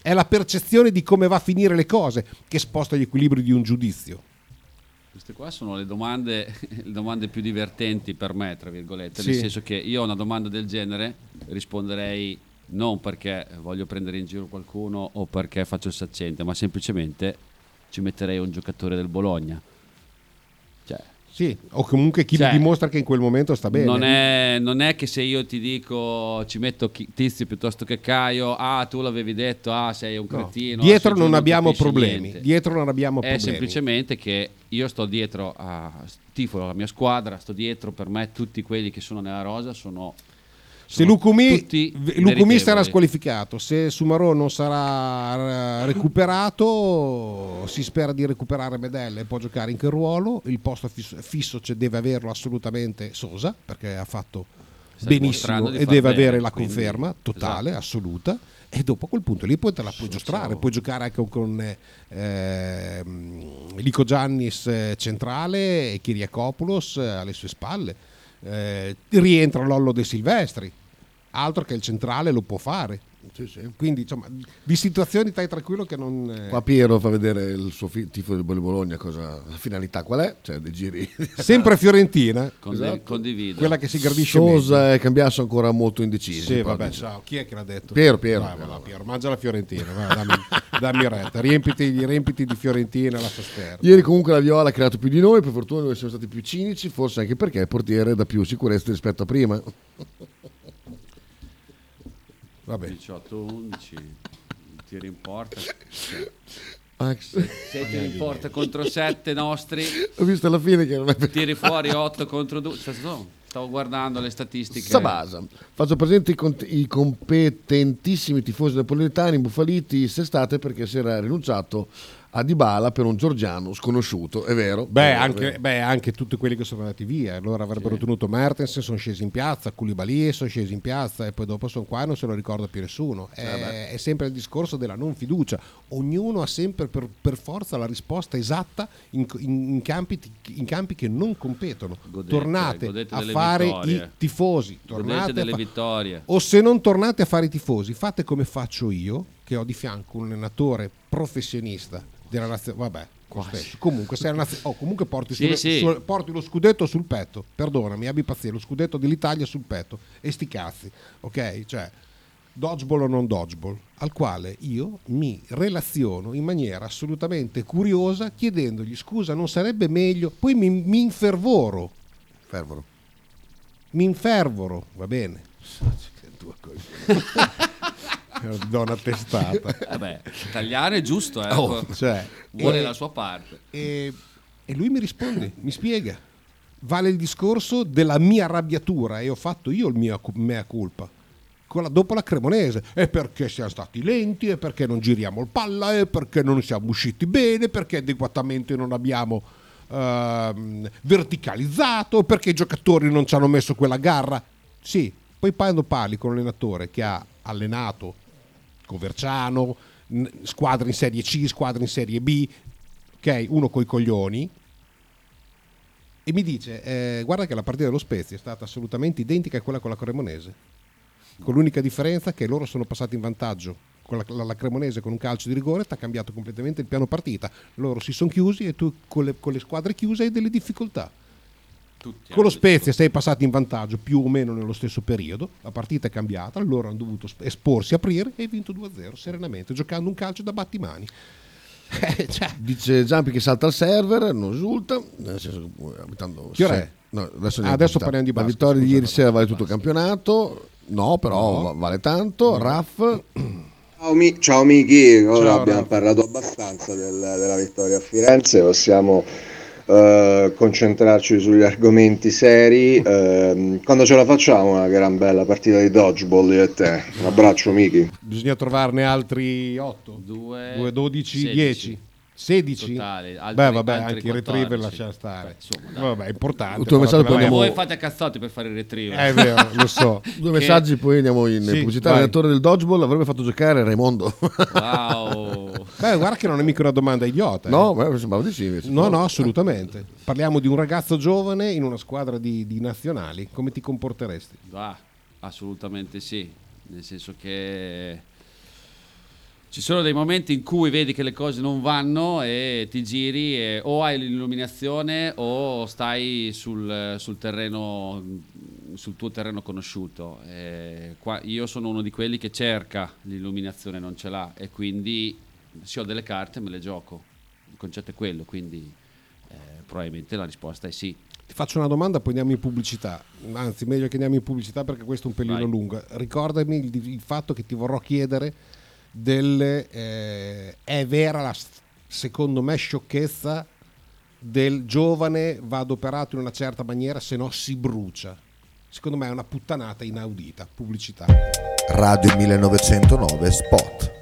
È la percezione di come va a finire le cose che sposta gli equilibri di un giudizio. Queste qua sono le domande, le domande più divertenti per me, tra virgolette, Sì. nel senso che io a una domanda del genere risponderei non perché voglio prendere in giro qualcuno o perché faccio il saccente, ma semplicemente ci metterei un giocatore del Bologna. Cioè, Sì, o comunque chi Cioè, dimostra che in quel momento sta bene. non, è, non è che se io ti dico ci metto Tizio piuttosto che Caio, ah tu l'avevi detto, ah sei un No. cretino. Dietro sei giù, non abbiamo capisci problemi. Dietro non abbiamo È problemi. semplicemente che io sto dietro a tifo la mia squadra, sto dietro per me tutti quelli che sono nella rosa sono Se Lucumi, Lucumi sarà squalificato, se Sumarò non sarà eh, recuperato, si spera di recuperare Medella e può giocare in che ruolo. Il posto fisso, fisso cioè, deve averlo assolutamente Sosa perché ha fatto Sta benissimo e deve bene, avere la quindi- conferma totale, esatto. assoluta. E dopo a quel punto lì poi te la puoi giostrare, puoi giocare anche con eh, Lico Giannis eh, centrale e Kiriakopoulos eh, alle sue spalle. Eh, rientra Lollo De Silvestri, altro che il centrale lo può fare. Sì, sì. Quindi insomma, di situazioni stai tranquillo che non... eh, Qua Piero fa vedere il suo fi- tifo del Bologna, cosa, la finalità qual è? Cioè dei giri. Sempre Fiorentina, Condi- Esatto. condivido. quella che si gradisce meglio. Sosa e Cambiasso ancora molto indecisi. Sì, vabbè, ciao. Chi è che l'ha detto? Piero, Piero. Vai, va là, Piero, mangia la Fiorentina, vai, dammi, dammi retta. Riempiti, riempiti di Fiorentina la sosterna. Ieri comunque la Viola ha creato più di noi, per fortuna noi siamo stati più cinici, forse anche perché il portiere dà più sicurezza rispetto a prima. Vabbè. 18-11, tiri in porta. Cioè, Max, Se tiri in porta contro 7 nostri, ho visto alla fine che non è tiri fuori 8 contro 2. Stavo guardando le statistiche. Sabasa. Faccio presente i, cont- i competentissimi tifosi napoletani imbufaliti quest'estate perché si era rinunciato a Dybala per un georgiano sconosciuto, è vero? Beh, È vero, anche, vero. beh, anche tutti quelli che sono andati via. Allora avrebbero tenuto Mertens, sono scesi in piazza, Koulibaly sono scesi in piazza e poi dopo sono qua e non se lo ricorda più nessuno. È, è sempre il discorso della non fiducia. Ognuno ha sempre per, per forza la risposta esatta in, in- in campi, in campi che non competono. Godete, tornate godete a fare vittorie. i tifosi. Tornate a delle fa- vittorie. o se non tornate a fare i tifosi, fate come faccio io, che ho di fianco un allenatore professionista della nazione. Vabbè, comunque, sei una nazio- oh, comunque porti, Sì, sul- sì. sul- porti lo scudetto sul petto. Perdonami, abbi pazienza, lo scudetto dell'Italia sul petto. E sti cazzi, ok? Cioè, dodgeball o non dodgeball, al quale io mi relaziono in maniera assolutamente curiosa, chiedendogli scusa, non sarebbe meglio. Poi mi, mi infervoro. Fervoro. Mi infervoro, va bene. Do una testata. Vabbè, italiano è giusto, eh. Oh, cioè, vuole e- la sua parte. E, e lui mi risponde, mi spiega. Vale il discorso della mia arrabbiatura e ho fatto io il mio mea culpa. La- dopo la Cremonese. E perché siamo stati lenti, e perché non giriamo il palla, e perché non siamo usciti bene, perché adeguatamente non abbiamo ehm, verticalizzato, perché i giocatori non ci hanno messo quella garra. Sì, poi quando parli con un allenatore che ha allenato Coverciano, squadre in Serie C, squadre in Serie B, ok, uno coi coglioni, e mi dice, eh, guarda che la partita dello Spezia è stata assolutamente identica a quella con la Cremonese, con l'unica differenza che loro sono passati in vantaggio. Con la, la- la Cremonese con un calcio di rigore ti ha cambiato completamente il piano partita. Loro si sono chiusi e tu con le, con le squadre chiuse hai delle difficoltà. Tutti Con lo Spezia sei passato in vantaggio più o meno nello stesso periodo, la partita è cambiata, loro hanno dovuto sp- esporsi, aprire e hai vinto 2-0 serenamente, giocando un calcio da battimani. Eh, cioè, Dice Giampi che salta al server, non risulta. Nel senso, che, abitando Che ora se- è? no, adesso, Ah, adesso parliamo di La basket, vittoria di ieri sera vale tutto il campionato. No, però va- vale tanto. Raff, Ciao, Mi- ciao Miki, ora Ciao, abbiamo Raf. parlato abbastanza del- della vittoria a Firenze, possiamo eh, concentrarci sugli argomenti seri. Ehm, quando ce la facciamo una gran bella partita di dodgeball io e te. Un abbraccio Miki. Bisogna trovarne altri 8, 2, 2, 12, 16. 10. 16? Totali, altri- Beh, vabbè, altri anche i retriever 14. lascia stare. insomma, dai. vabbè, è importante. Messaggio, te la poi andiamo- voi fate cazzotti per fare il retriever. È vero, lo so. Due Che- messaggi, poi andiamo in Sì, pubblicità. vai. L'allenatore del dodgeball avrebbe fatto giocare Raimondo. Wow. Beh, guarda che non è mica una domanda idiota. eh. no, ma sembrava di sì. invece. No, no, assolutamente. Parliamo di un ragazzo giovane in una squadra di, di nazionali. Come ti comporteresti? Ah, assolutamente sì, nel senso che ci sono dei momenti in cui vedi che le cose non vanno e ti giri e o hai l'illuminazione o stai sul, sul terreno sul tuo terreno conosciuto. Qua, io sono uno di quelli che cerca l'illuminazione, non ce l'ha e quindi se ho delle carte me le gioco. Il concetto è quello, quindi eh, probabilmente la risposta è sì. Ti faccio una domanda, poi andiamo in pubblicità. Anzi, meglio che andiamo in pubblicità perché questo è un pelino Vai. lungo. Ricordami il, il fatto che ti vorrò chiedere delle... eh, è vera la, secondo me, sciocchezza del giovane va adoperato in una certa maniera, se no si brucia. Secondo me è una puttanata inaudita. Pubblicità. Radio 1909 Spot.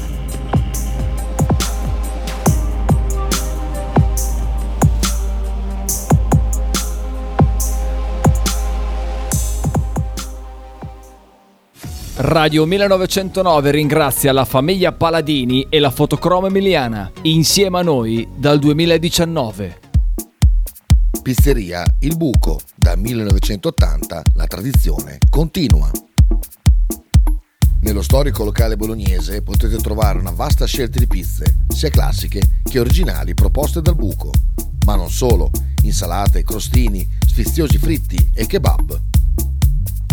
Radio 1909 ringrazia la famiglia Paladini e la fotocromo emiliana, insieme a noi dal 2019. Pizzeria Il Buco. Dal 1980 la tradizione continua. Nello storico locale bolognese potete trovare una vasta scelta di pizze, sia classiche che originali proposte dal buco. Ma non solo, insalate, crostini, sfiziosi fritti e kebab.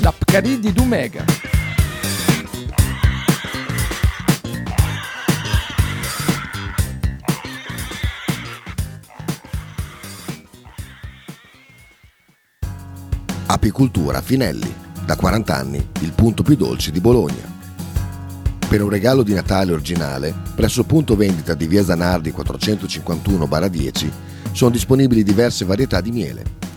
La Pcaridi di Dumegar. Apicultura Finelli, da 40 anni il punto più dolce di Bologna. Per un regalo di Natale originale, presso il punto vendita di via Zanardi 451-10 sono disponibili diverse varietà di miele,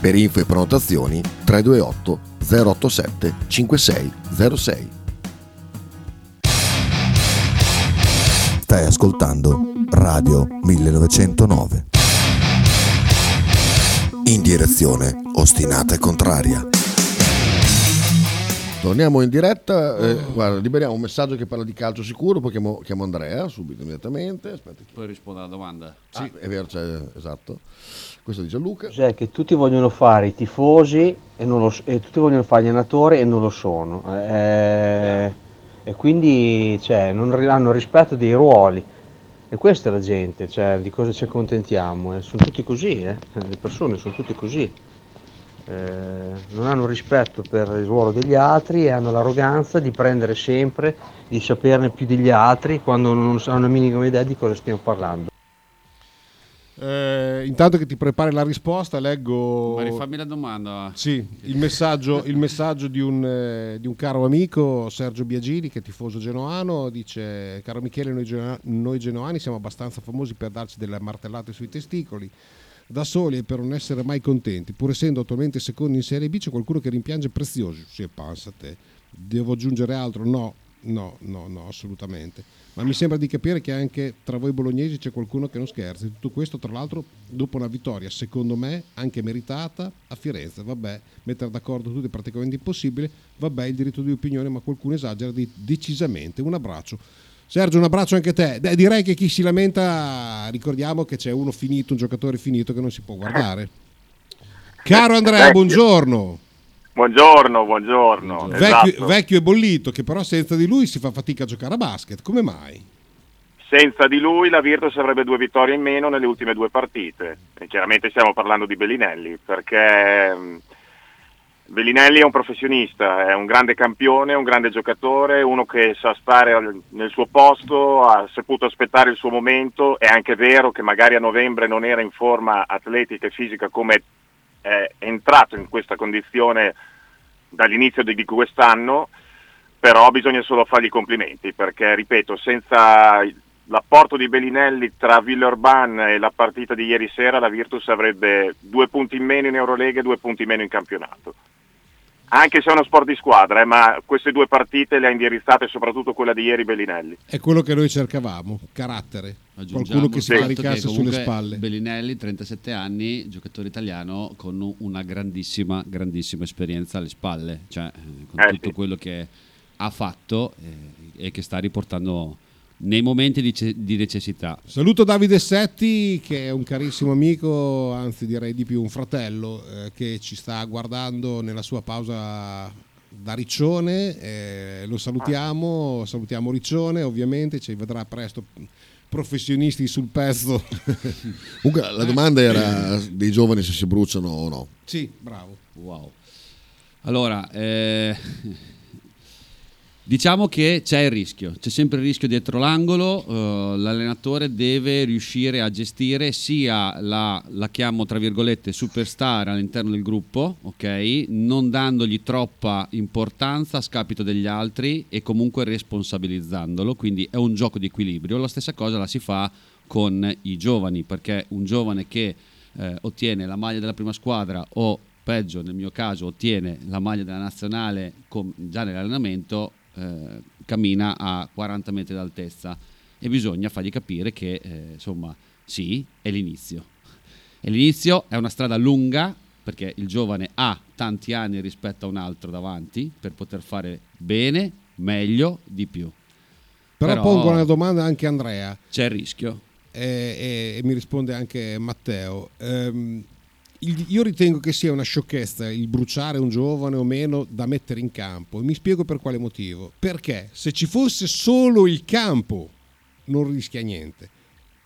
Per info e prenotazioni 328 087 5606. Stai ascoltando Radio 1909. In direzione ostinata e contraria. Torniamo in diretta, eh, guarda, liberiamo un messaggio che parla di calcio sicuro, poi chiamo, chiamo Andrea subito immediatamente. Aspetta. Poi rispondo alla domanda. Sì, è vero, cioè, esatto. Questo dice Luca. Cioè che tutti vogliono fare i tifosi e, non lo e tutti vogliono fare gli allenatori e non lo sono. Eh, e quindi cioè, non hanno rispetto dei ruoli. E questa è la gente, cioè, di cosa ci accontentiamo. eh. Sono tutti così, eh. le persone sono tutte così. Eh, non hanno rispetto per il ruolo degli altri e hanno l'arroganza di prendere sempre, di saperne più degli altri quando non hanno la minima idea di cosa stiamo parlando. Eh, intanto che ti prepari la risposta, leggo. Ma rifammi la domanda. Sì, il messaggio, il messaggio di, un, eh, di un caro amico, Sergio Biagini, che è tifoso genoano, dice: Caro Michele, noi, geno- noi genoani siamo abbastanza famosi per darci delle martellate sui testicoli. Da soli e per non essere mai contenti, pur essendo attualmente secondi in Serie B, c'è qualcuno che rimpiange preziosi. Sì, pensa te. Devo aggiungere altro? No, no, no, no, assolutamente. Ma mi sembra di capire che anche tra voi bolognesi c'è qualcuno che non scherza. Tutto questo, tra l'altro, dopo una vittoria, secondo me, anche meritata a Firenze. Vabbè, mettere d'accordo tutti è praticamente impossibile. Vabbè, il diritto di opinione, ma qualcuno esagera di- decisamente. Un abbraccio. Sergio, un abbraccio anche a te. Beh, direi che chi si lamenta, ricordiamo che c'è uno finito, un giocatore finito che non si può guardare. Caro Andrea, buongiorno. Buongiorno, buongiorno. Vecchio, Esatto. vecchio e bollito, che però senza di lui si fa fatica a giocare a basket. Come mai? Senza di lui la Virtus avrebbe due vittorie in meno nelle ultime due partite. E chiaramente stiamo parlando di Bellinelli, perché Bellinelli è un professionista, è un grande campione, un grande giocatore, uno che sa stare nel suo posto, ha saputo aspettare il suo momento. È anche vero che magari a novembre non era in forma atletica e fisica come è entrato in questa condizione dall'inizio di quest'anno, però bisogna solo fargli i complimenti perché, ripeto, senza l'apporto di Bellinelli tra Villeurbanne e la partita di ieri sera la Virtus avrebbe due punti in meno in Eurolega e due punti in meno in campionato. Anche se è uno sport di squadra, eh, ma queste due partite le ha indirizzate soprattutto quella di ieri Bellinelli. È quello che noi cercavamo, carattere. Qualcuno che si fatto caricasse sulle spalle. Bellinelli, 37 anni, giocatore italiano con una grandissima, grandissima esperienza alle spalle, cioè eh, con Eh, tutto sì. quello che ha fatto eh, e che sta riportando nei momenti di, ce- di necessità. Saluto Davide Setti, che è un carissimo amico, anzi direi di più un fratello, eh, che ci sta guardando nella sua pausa da Riccione. eh, lo salutiamo, salutiamo Riccione, ovviamente ci vedrà presto professionisti sul pezzo. Comunque la domanda era dei giovani se si bruciano o no. Sì, bravo. Wow. Allora, eh, diciamo che c'è il rischio, c'è sempre il rischio dietro l'angolo, eh, l'allenatore deve riuscire a gestire sia la, la chiamo tra virgolette superstar all'interno del gruppo, ok? Non dandogli troppa importanza a scapito degli altri e comunque responsabilizzandolo, quindi è un gioco di equilibrio. La stessa cosa la si fa con i giovani, perché un giovane che eh, ottiene la maglia della prima squadra o peggio nel mio caso ottiene la maglia della nazionale com- già nell'allenamento eh, cammina a 40 metri d'altezza e bisogna fargli capire che eh, insomma sì è l'inizio e l'inizio è una strada lunga perché il giovane ha tanti anni rispetto a un altro davanti per poter fare bene, meglio, di più. Però, Però- pongo una domanda anche a Andrea. C'è il rischio. E, e- e mi risponde anche Matteo. Ehm, io ritengo che sia una sciocchezza il bruciare un giovane o meno da mettere in campo. E mi spiego per quale motivo. Perché se ci fosse solo il campo, non rischia niente.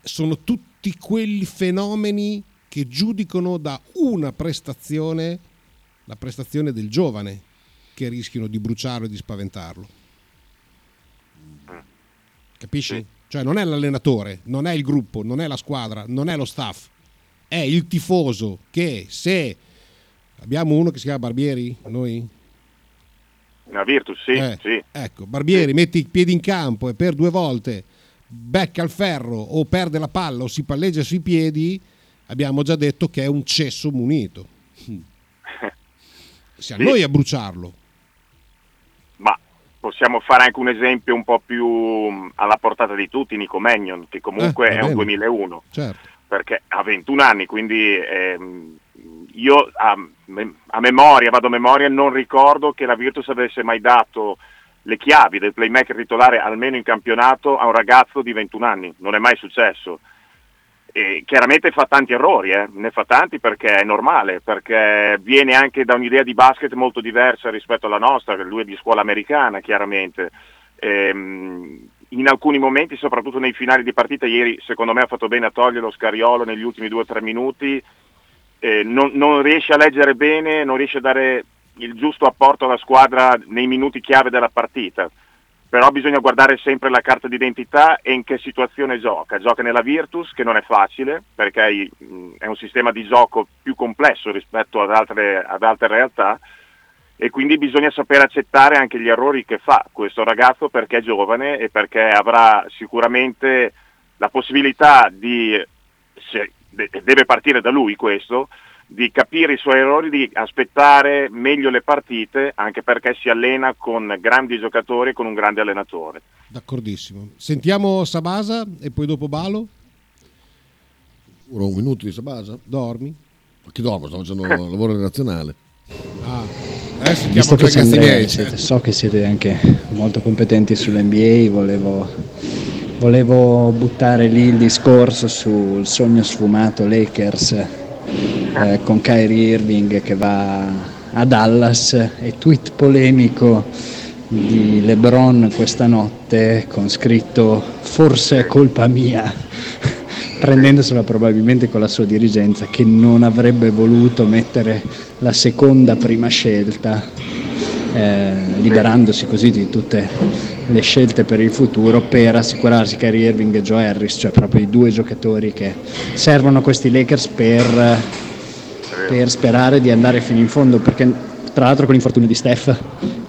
Sono tutti quelli fenomeni che giudicano da una prestazione la prestazione del giovane che rischiano di bruciarlo e di spaventarlo. Capisci? Cioè non è l'allenatore, non è il gruppo, non è la squadra, non è lo staff, è il tifoso che se Abbiamo uno che si chiama Barbieri, noi? La Virtus, sì, Eh, sì. Ecco, Barbieri mette i piedi in campo e per due volte becca il ferro o perde la palla o si palleggia sui piedi, abbiamo già detto che è un cesso munito. Siamo Sì. noi a bruciarlo. Ma possiamo fare anche un esempio un po' più mh, alla portata di tutti, Nico Magnon, che comunque Eh, è un bene. 2001, Certo. Perché ha 21 anni, quindi ehm, io a, a memoria, vado a memoria, non ricordo che la Virtus avesse mai dato le chiavi del playmaker titolare, almeno in campionato, a un ragazzo di 21 anni, non è mai successo. E chiaramente fa tanti errori, eh, ne fa tanti perché è normale, perché viene anche da un'idea di basket molto diversa rispetto alla nostra, lui è di scuola americana chiaramente. Ehm, in alcuni momenti, soprattutto nei finali di partita, ieri secondo me ha fatto bene a togliere lo scariolo negli ultimi due o tre minuti, eh, non, non riesce a leggere bene, non riesce a dare il giusto apporto alla squadra nei minuti chiave della partita però bisogna guardare sempre la carta d'identità e in che situazione gioca. Gioca nella Virtus, che non è facile, perché mh, è un sistema di gioco più complesso rispetto ad altre, ad altre realtà, e quindi bisogna sapere accettare anche gli errori che fa questo ragazzo perché è giovane e perché avrà sicuramente la possibilità di, se de- deve partire da lui questo, di capire i suoi errori, di aspettare meglio le partite, anche perché si allena con grandi giocatori e con un grande allenatore. D'accordissimo. Sentiamo Sabasa e poi dopo Balo. Ora un minuto di Sabasa. Dormi? Ma chi dorme? Sto facendo lavoro relazionale. Ah, adesso Visto che chiamo sempre- miei. siete- so che siete anche molto competenti sull'NBA, volevo, volevo buttare lì il discorso sul sogno sfumato Lakers eh, con Kyrie Irving che va a Dallas e tweet polemico di LeBron questa notte con scritto forse è colpa mia prendendosela probabilmente con la sua dirigenza che non avrebbe voluto mettere la seconda prima scelta, eh, liberandosi così di tutte le scelte per il futuro per assicurarsi Kyrie Irving e Joe Harris, cioè proprio i due giocatori che servono a questi Lakers per, per sperare di andare fino in fondo, perché tra l'altro con l'infortunio di Steph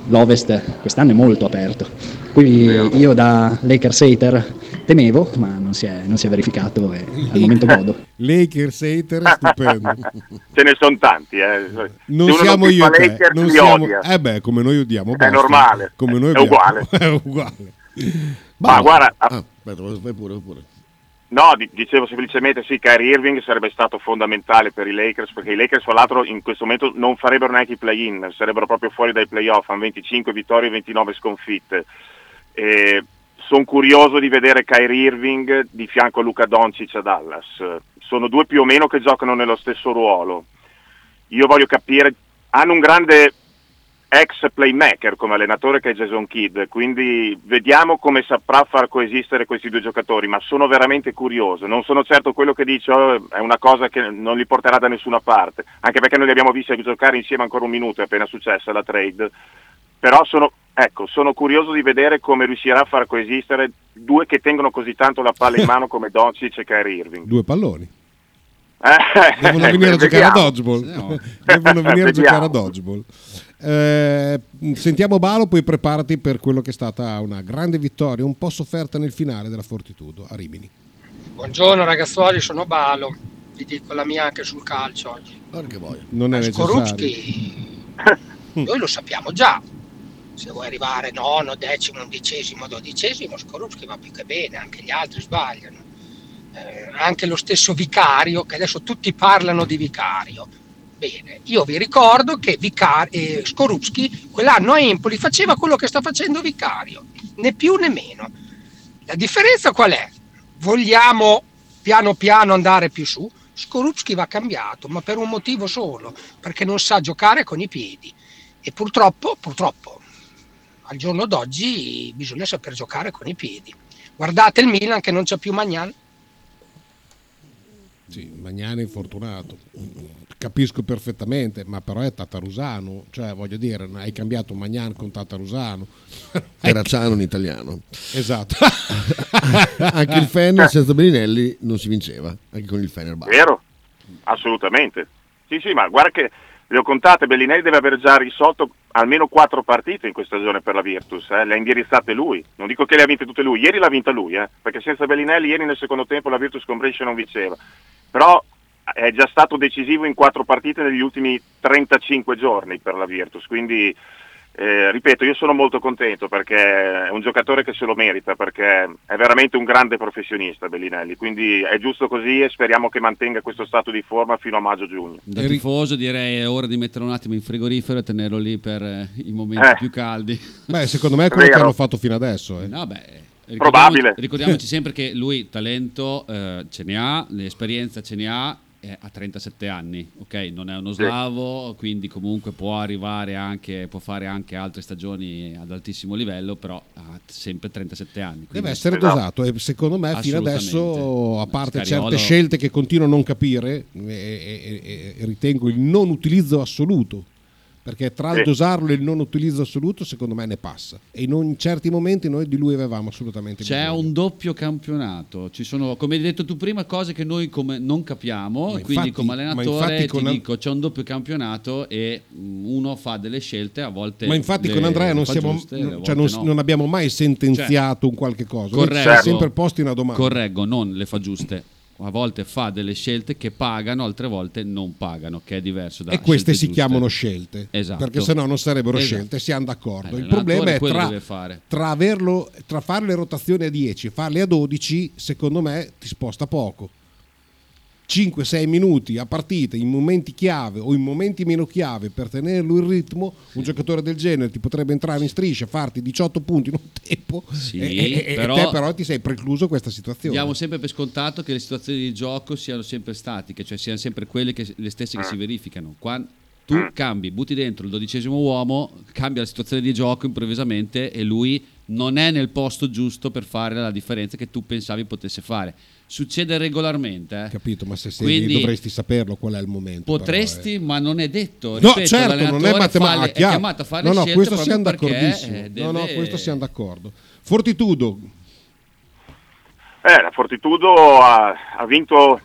l'Ovest quest'anno è molto aperto. Quindi io da Lakers hater temevo, ma non si è, non si è verificato e al momento godo. Lakers hater, stupendo. Ce ne sono tanti. Eh. Non Se uno siamo io e te, Lakers, non siamo... odia. Eh beh, come noi odiamo È Boston. normale, Come noi è odiamo. uguale. è uguale. Ma guarda, Ah, aspetta, vai pure, vai pure. No, di- dicevo semplicemente sì, Kyrie Irving sarebbe stato fondamentale per i Lakers perché i Lakers tra l'altro in questo momento non farebbero neanche i play-in, sarebbero proprio fuori dai playoff, hanno 25 vittorie e 29 sconfitte. Sono curioso di vedere Kyrie Irving di fianco a Luca Doncic a Dallas. Sono due più o meno che giocano nello stesso ruolo. Io voglio capire, hanno un grande ex playmaker come allenatore che è Jason Kidd, quindi vediamo come saprà far coesistere questi due giocatori, ma sono veramente curioso, non sono certo quello che dice oh, è una cosa che non li porterà da nessuna parte, anche perché noi li abbiamo visti giocare insieme ancora un minuto, è appena successa la trade, però sono, ecco, sono curioso di vedere come riuscirà a far coesistere due che tengono così tanto la palla in mano come Doncic e Kyrie Irving. Due palloni. Eh, Devono venire a giocare a dodgeball. Devono venire a giocare a dodgeball. Eh, sentiamo Balo, poi preparati per quello che è stata una grande vittoria, un po' sofferta nel finale della Fortitudo a Rimini. Buongiorno ragazzuoli, sono Balo, vi dico la mia anche sul calcio oggi. Non è necessario. Skorupski, noi lo sappiamo già, se vuoi arrivare nono, decimo, undicesimo, dodicesimo, Skorupski va più che bene, anche gli altri sbagliano. Eh, anche lo stesso Vicario, che adesso tutti parlano di Vicario. Bene, io vi ricordo che Vicar- eh, Skorupski quell'anno a Empoli faceva quello che sta facendo Vicario, né più né meno. La differenza qual è? Vogliamo piano piano andare più su? Skorupski va cambiato, ma per un motivo solo, perché non sa giocare con i piedi. E purtroppo, purtroppo, al giorno d'oggi bisogna saper giocare con i piedi. Guardate il Milan che non c'è più Magnan. Sì, Magnani è infortunato. Capisco perfettamente, ma però è Tatarusano, cioè voglio dire, hai cambiato Magnan con Tatarusano. Terracciano in italiano. Esatto. anche il Fener senza Bellinelli non si vinceva, anche con il Fener. Vero? Assolutamente. Sì, sì, ma guarda che le ho contate, Bellinelli deve aver già risolto almeno quattro partite in questa stagione per la Virtus, eh. le ha indirizzate lui, non dico che le ha vinte tutte lui, ieri l'ha vinta lui, eh, perché senza Bellinelli ieri nel secondo tempo la Virtus con Brescia non vinceva, però è già stato decisivo in quattro partite negli ultimi 35 giorni per la Virtus, quindi eh, ripeto, io sono molto contento perché è un giocatore che se lo merita, perché è veramente un grande professionista Bellinelli, quindi è giusto così e speriamo che mantenga questo stato di forma fino a maggio-giugno. Da tifoso direi è ora di mettere un attimo in frigorifero e tenerlo lì per eh, i momenti Eh. più caldi. Beh, secondo me è quello che Vero. hanno fatto fino adesso. eh. No, beh, ricordiamoci- Probabile. Ricordiamoci sempre che lui talento eh, ce ne ha, l'esperienza ce ne ha, è a 37 anni, ok? Non è uno Sì. slavo, quindi comunque può arrivare anche, può fare anche altre stagioni ad altissimo livello, però ha sempre 37 anni. Deve essere dosato e secondo me fino adesso, a parte Scariolo- certe scelte che continuo a non capire, e, e- e- e ritengo il non utilizzo assoluto, perché tra il Sì. dosarlo e il non utilizzo assoluto secondo me ne passa. E in certi momenti noi di lui avevamo assolutamente C'è bisogno. un doppio campionato, ci sono, come hai detto tu prima, cose che noi come non capiamo, Ma quindi infatti- come allenatore infatti ti An- dico c'è un doppio campionato e mm, uno fa delle scelte a volte... Ma infatti le- con Andrea non, siamo, giuste, cioè non, no. non abbiamo mai sentenziato un qualche cosa, Correggo, siamo sempre posti una domanda. correggo, non le fa giuste. A volte fa delle scelte che pagano, altre volte non pagano, che è diverso da e queste si giuste. chiamano scelte, Esatto. perché sennò non sarebbero Esatto. scelte, siamo d'accordo. Eh, Il problema è tra, tra averlo, tra fare le rotazioni a 10 e farle a 12, secondo me ti sposta poco. 5-6 minuti a partita in momenti chiave o in momenti meno chiave per tenerlo in ritmo, un giocatore del genere ti potrebbe entrare in striscia, farti 18 punti in un tempo Sì, e, e- e però- te però ti sei precluso questa situazione. Diamo sempre per scontato che le situazioni di gioco siano sempre statiche, cioè siano sempre quelle che, le stesse che si verificano. Quando tu cambi, butti dentro il dodicesimo uomo, cambia la situazione di gioco improvvisamente e lui non è nel posto giusto per fare la differenza che tu pensavi potesse fare. Succede regolarmente. eh. Capito, ma se sei Quindi lì dovresti saperlo qual è il momento. però, Potresti, eh. ma non è detto. No, Ripeto, certo, non è matematica. fa le- È chiamato a fare no, no, scelte questo siamo perché, d'accordissimo. eh, No, no, deve- questo siamo d'accordo. Fortitudo, Eh, la Fortitudo ha, ha vinto,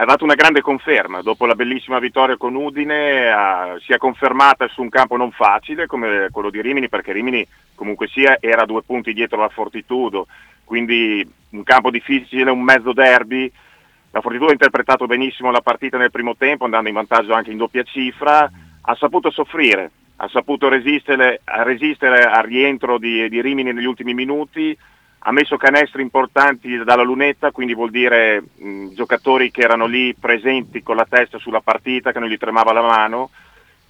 ha dato una grande conferma. Dopo la bellissima vittoria con Udine, ha- si è confermata su un campo non facile come quello di Rimini, perché Rimini comunque sia era due punti dietro la Fortitudo, quindi un campo difficile, un mezzo derby. La Fortitudo ha interpretato benissimo la partita nel primo tempo, andando in vantaggio anche in doppia cifra, ha saputo soffrire, ha saputo resistere, resistere al rientro di, di Rimini negli ultimi minuti, ha messo canestri importanti dalla lunetta, quindi vuol dire mh, giocatori che erano lì presenti con la testa sulla partita, che non gli tremava la mano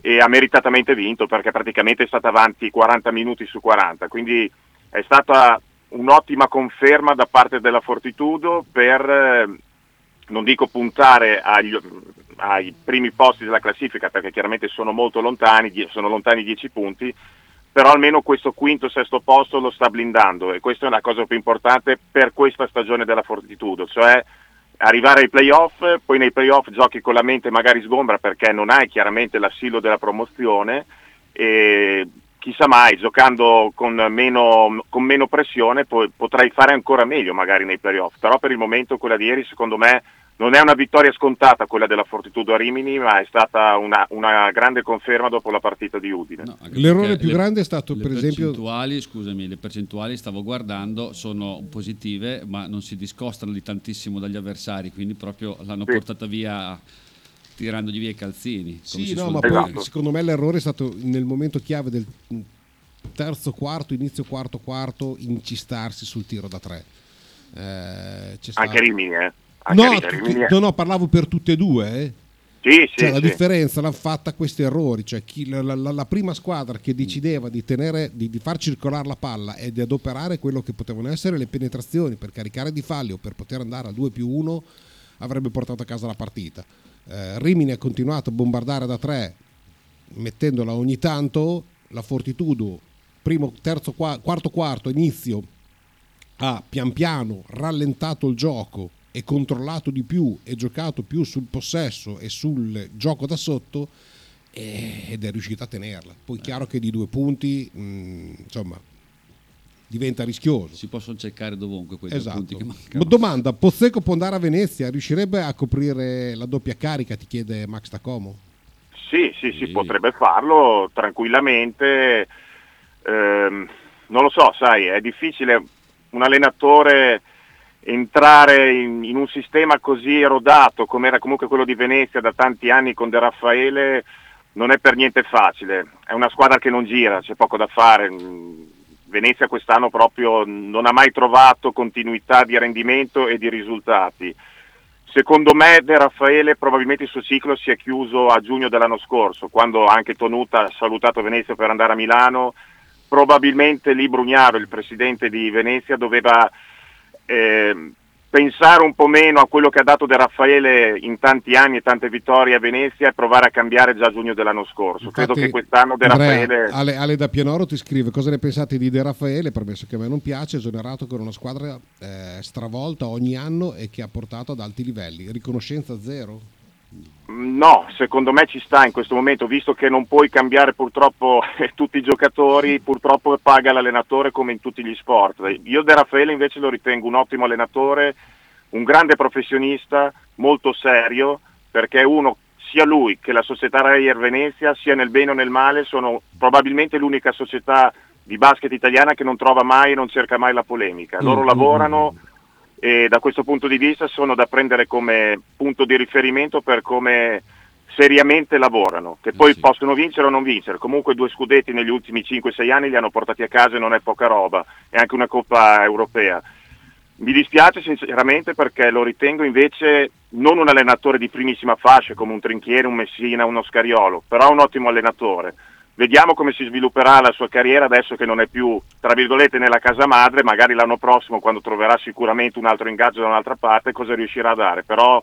e ha meritatamente vinto perché praticamente è stata avanti 40 minuti su 40, quindi è stata un'ottima conferma da parte della Fortitudo per, eh, non dico puntare agli- ai primi posti della classifica perché chiaramente sono molto lontani, sono lontani 10 punti, però almeno questo quinto, sesto posto lo sta blindando e questa è la cosa più importante per questa stagione della Fortitudo, cioè arrivare ai playoff, poi nei playoff giochi con la mente magari sgombra perché non hai chiaramente l'assilo della promozione e chissà mai, giocando con meno, con meno pressione potrai fare ancora meglio magari nei playoff, però per il momento quella di ieri secondo me non è una vittoria scontata quella della Fortitudo a Rimini, ma è stata una, una grande conferma dopo la partita di Udine. l'errore Perché più le- grande è stato le per esempio... percentuali, scusami, le percentuali stavo guardando sono positive, ma non si discostano di tantissimo dagli avversari, quindi proprio l'hanno Sì. portata via tirandogli via i calzini. come Sì, si no, ma poi secondo me l'errore è stato nel momento chiave del terzo quarto, inizio quarto quarto, incistarsi sul tiro da tre. Eh, c'è Anche stato- Rimini, eh? No, Rimini è- no, no, parlavo per tutte e due. eh. Sì, sì, Cioè, la sì. differenza l'hanno fatta questi errori. Cioè, chi- la, la- la- la prima squadra che decideva di, tenere, di, di far circolare la palla e di adoperare quello che potevano essere le penetrazioni per caricare di falli o per poter andare al 2 più 1 avrebbe portato a casa la partita. Eh, Rimini ha continuato a bombardare da 3 mettendola ogni tanto. La Fortitudo, primo, terzo, qua- quarto, quarto, inizio ha pian piano rallentato il gioco e controllato di più e giocato più sul possesso e sul gioco da sotto e- ed è riuscito a tenerla. Poi chiaro che di due punti, mh, insomma, diventa rischioso. Si possono cercare dovunque quei Esatto. punti che Ma mancano. Domanda, Pozzecco può andare a Venezia? Riuscirebbe a coprire la doppia carica? Ti chiede Max Tacomo. Sì, sì, sì, potrebbe farlo tranquillamente. Ehm, non lo so, sai, è difficile un allenatore entrare in, in un sistema così rodato come era comunque quello di Venezia da tanti anni con De Raffaele non è per niente facile. È una squadra che non gira, c'è poco da fare. Venezia quest'anno proprio non ha mai trovato continuità di rendimento e di risultati. Secondo me De Raffaele probabilmente il suo ciclo si è chiuso a giugno dell'anno scorso, quando anche Tonuta ha salutato Venezia per andare a Milano. Probabilmente lì Brugnaro, il presidente di Venezia, doveva eh, pensare un po' meno a quello che ha dato De Raffaele in tanti anni e tante vittorie a Venezia e provare a cambiare già a giugno dell'anno scorso. Credo Infatti, che quest'anno De Andrea, Raffaele... Ale, Ale da Pianoro ti scrive cosa ne pensate di De Raffaele, permesso che a me non piace, esonerato con una squadra eh, stravolta ogni anno e che ha portato ad alti livelli. Riconoscenza zero? No, secondo me ci sta in questo momento, visto che non puoi cambiare purtroppo tutti i giocatori, purtroppo paga l'allenatore come in tutti gli sport. Io De Raffaele invece lo ritengo un ottimo allenatore, un grande professionista, molto serio, perché uno, sia lui che la società Reyer Venezia, sia nel bene o nel male, sono probabilmente l'unica società di basket italiana che non trova mai e non cerca mai la polemica. Loro Mm, lavorano e da questo punto di vista sono da prendere come punto di riferimento per come seriamente lavorano, che poi possono vincere o non vincere, comunque due scudetti negli ultimi 5-6 anni li hanno portati a casa e non è poca roba, e anche una Coppa Europea. Mi dispiace sinceramente perché lo ritengo invece non un allenatore di primissima fascia come un Trinchiere, un Messina, uno Scariolo, però un ottimo allenatore. Vediamo come si svilupperà la sua carriera adesso che non è più, tra virgolette, nella casa madre, magari l'anno prossimo quando troverà sicuramente un altro ingaggio da un'altra parte, cosa riuscirà a dare. Però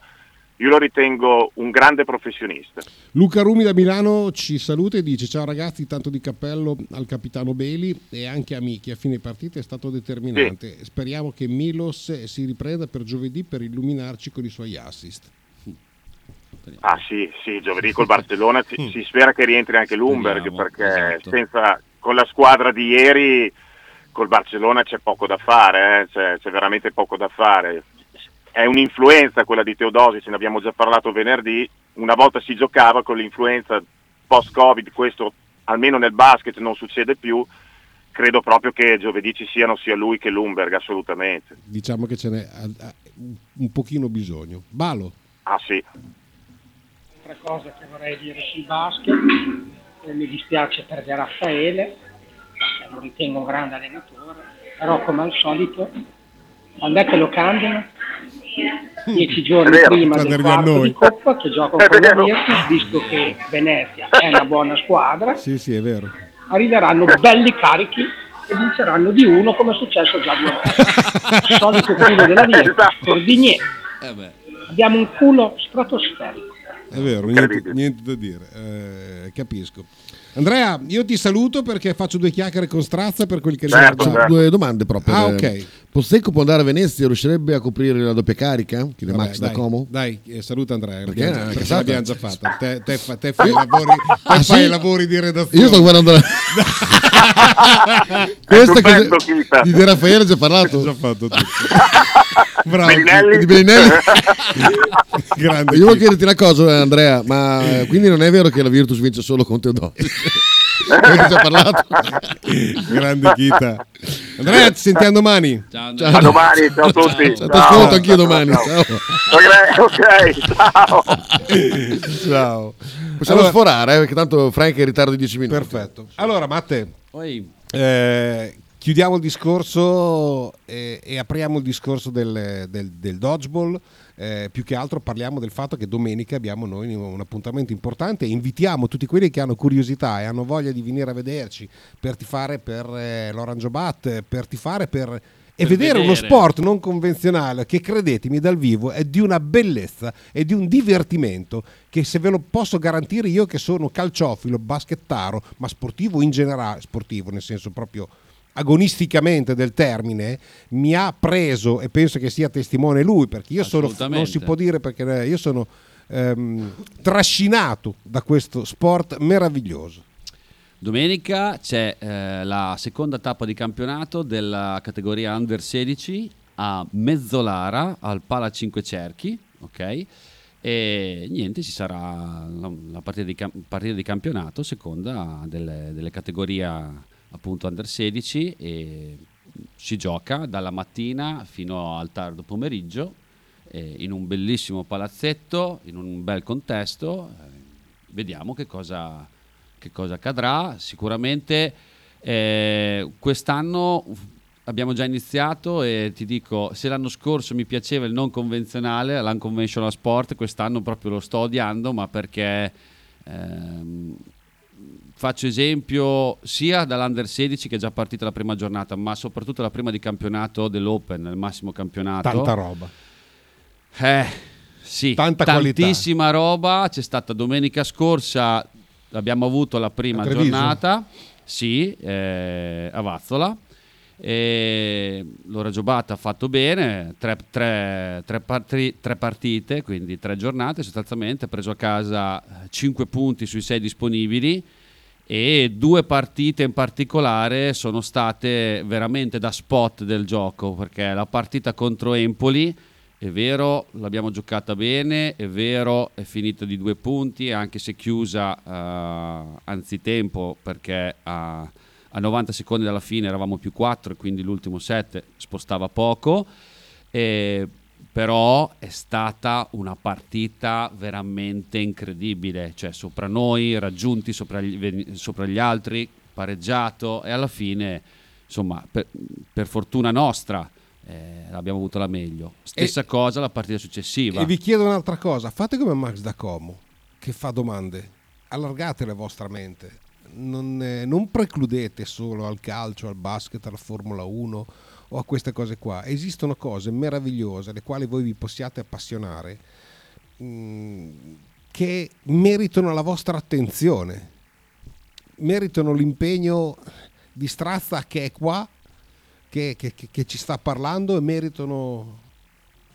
io lo ritengo un grande professionista. Luca Rumi da Milano ci saluta e dice ciao ragazzi, tanto di cappello al capitano Beli e anche a Miki, a fine partita è stato determinante. Speriamo che Milos si riprenda per giovedì per illuminarci con i suoi assist. Ah sì, sì, giovedì col Barcellona si, si spera che rientri anche Lumberg perché senza, con la squadra di ieri col Barcellona c'è poco da fare, eh, c'è, c'è veramente poco da fare. È un'influenza quella di Teodosi, ce ne abbiamo già parlato venerdì, una volta si giocava con l'influenza post-Covid, questo almeno nel basket non succede più, credo proprio che giovedì ci siano sia lui che Lumberg, assolutamente. Diciamo che ce n'è un pochino bisogno. Balo. Ah sì. Altra cosa che vorrei dire sul basket, mi dispiace per De Raffaele, lo ritengo un grande allenatore, però come al solito, quando è che lo cambiano? Dieci giorni prima del quarto di Coppa che gioca È con la. Virtus, visto che Venezia è una buona squadra, Sì, sì, è vero. arriveranno belli carichi e vinceranno di uno come è successo già due volte. Solito culo della Virtus, Cordigné. Abbiamo un culo stratosferico. È vero, niente, niente da dire, eh, capisco. Andrea, io ti saluto perché faccio due chiacchiere con Strazza per quel che Certo, riguarda... due domande proprio. Ah, ok. Possecco può andare a Venezia, riuscirebbe a coprire la doppia carica? Chiede Vabbè, Max da dai, Como. Dai, eh, saluta Andrea, Perché perché cazzata. l'abbiamo già fatta. Te, te fa- te fai, i lavori, te Ah, fai sì? i lavori di redazione. Io sto guardando la... Questa che di De Raffaele ha già parlato. Ho già fatto tutto. Bravo. Bellinelli? Di Bellinelli. Grande Io Kita. chiederti una cosa, Andrea, ma eh, quindi non è vero che la Virtus vince solo con Teodosi? Avete già parlato? Grande Kita. Andrea, ci sentiamo domani. A domani, ciao a tutti. Ciao, ti ascolto anch'io domani. Ciao. Ok, ok, ciao. Ciao. Possiamo Allora- sforare, eh, perché tanto Frank è in ritardo di 10 minuti. Perfetto. Allora, Matte, eh, chiudiamo il discorso e, e apriamo il discorso del, del- del dodgeball. Eh, più che altro parliamo del fatto che domenica abbiamo noi un appuntamento importante e invitiamo tutti quelli che hanno curiosità e hanno voglia di venire a vederci per tifare per eh, l'Orange Bat, per tifare per... E Per vedere, uno vedere. sport non convenzionale che credetemi dal vivo è di una bellezza e di un divertimento che se ve lo posso garantire io che sono calciofilo, baschettaro, ma sportivo in generale, sportivo nel senso proprio agonisticamente del termine, mi ha preso e penso che sia testimone lui perché io sono, non si può dire perché eh, io sono ehm, trascinato da questo sport meraviglioso. Domenica c'è eh, la seconda tappa di campionato della categoria Under 16 a Mezzolara al Pala Cinque Cerchi, ok? E niente, ci sarà la, partita, di, partita di campionato seconda delle, delle categorie appunto under 16 e si gioca dalla mattina fino al tardo pomeriggio eh, in un bellissimo palazzetto, in un bel contesto. eh, vediamo che cosa, che cosa accadrà. Sicuramente eh, quest'anno abbiamo già iniziato e ti dico, se l'anno scorso mi piaceva il non convenzionale, l'unconventional sport, quest'anno proprio lo sto odiando, ma perché ehm, faccio esempio sia dall'Under 16 che è già partita la prima giornata, ma soprattutto la prima di campionato dell'Open, il massimo campionato. Tanta roba. Eh, sì, Tanta qualità. tantissima roba. C'è stata domenica scorsa, abbiamo avuto la prima giornata, sì, eh, a Vazzola. E L'ora Giobata ha fatto bene, tre, tre- tre parti- tre partite, quindi tre giornate sostanzialmente, ha preso a casa 5 punti sui 6 disponibili e due partite in particolare sono state veramente da spot del gioco, perché la partita contro Empoli, è vero, l'abbiamo giocata bene, è vero, è finita di due punti, anche se chiusa eh, anzitempo, perché a, a 90 secondi dalla fine eravamo più 4 e quindi l'ultimo set spostava poco. E però è stata una partita veramente incredibile, cioè sopra noi, raggiunti sopra gli, sopra gli altri, pareggiato e alla fine, insomma, per, per fortuna nostra eh, abbiamo avuto la meglio. Stessa cosa la partita successiva. E vi chiedo un'altra cosa, fate come Max da Como, che fa domande, allargate la vostra mente, non, eh, non precludete solo al calcio, al basket, alla Formula 1 o a queste cose qua, esistono cose meravigliose alle quali voi vi possiate appassionare mm, che meritano la vostra attenzione, meritano l'impegno di Strazza che è qua, che, che- che- che ci sta parlando e meritano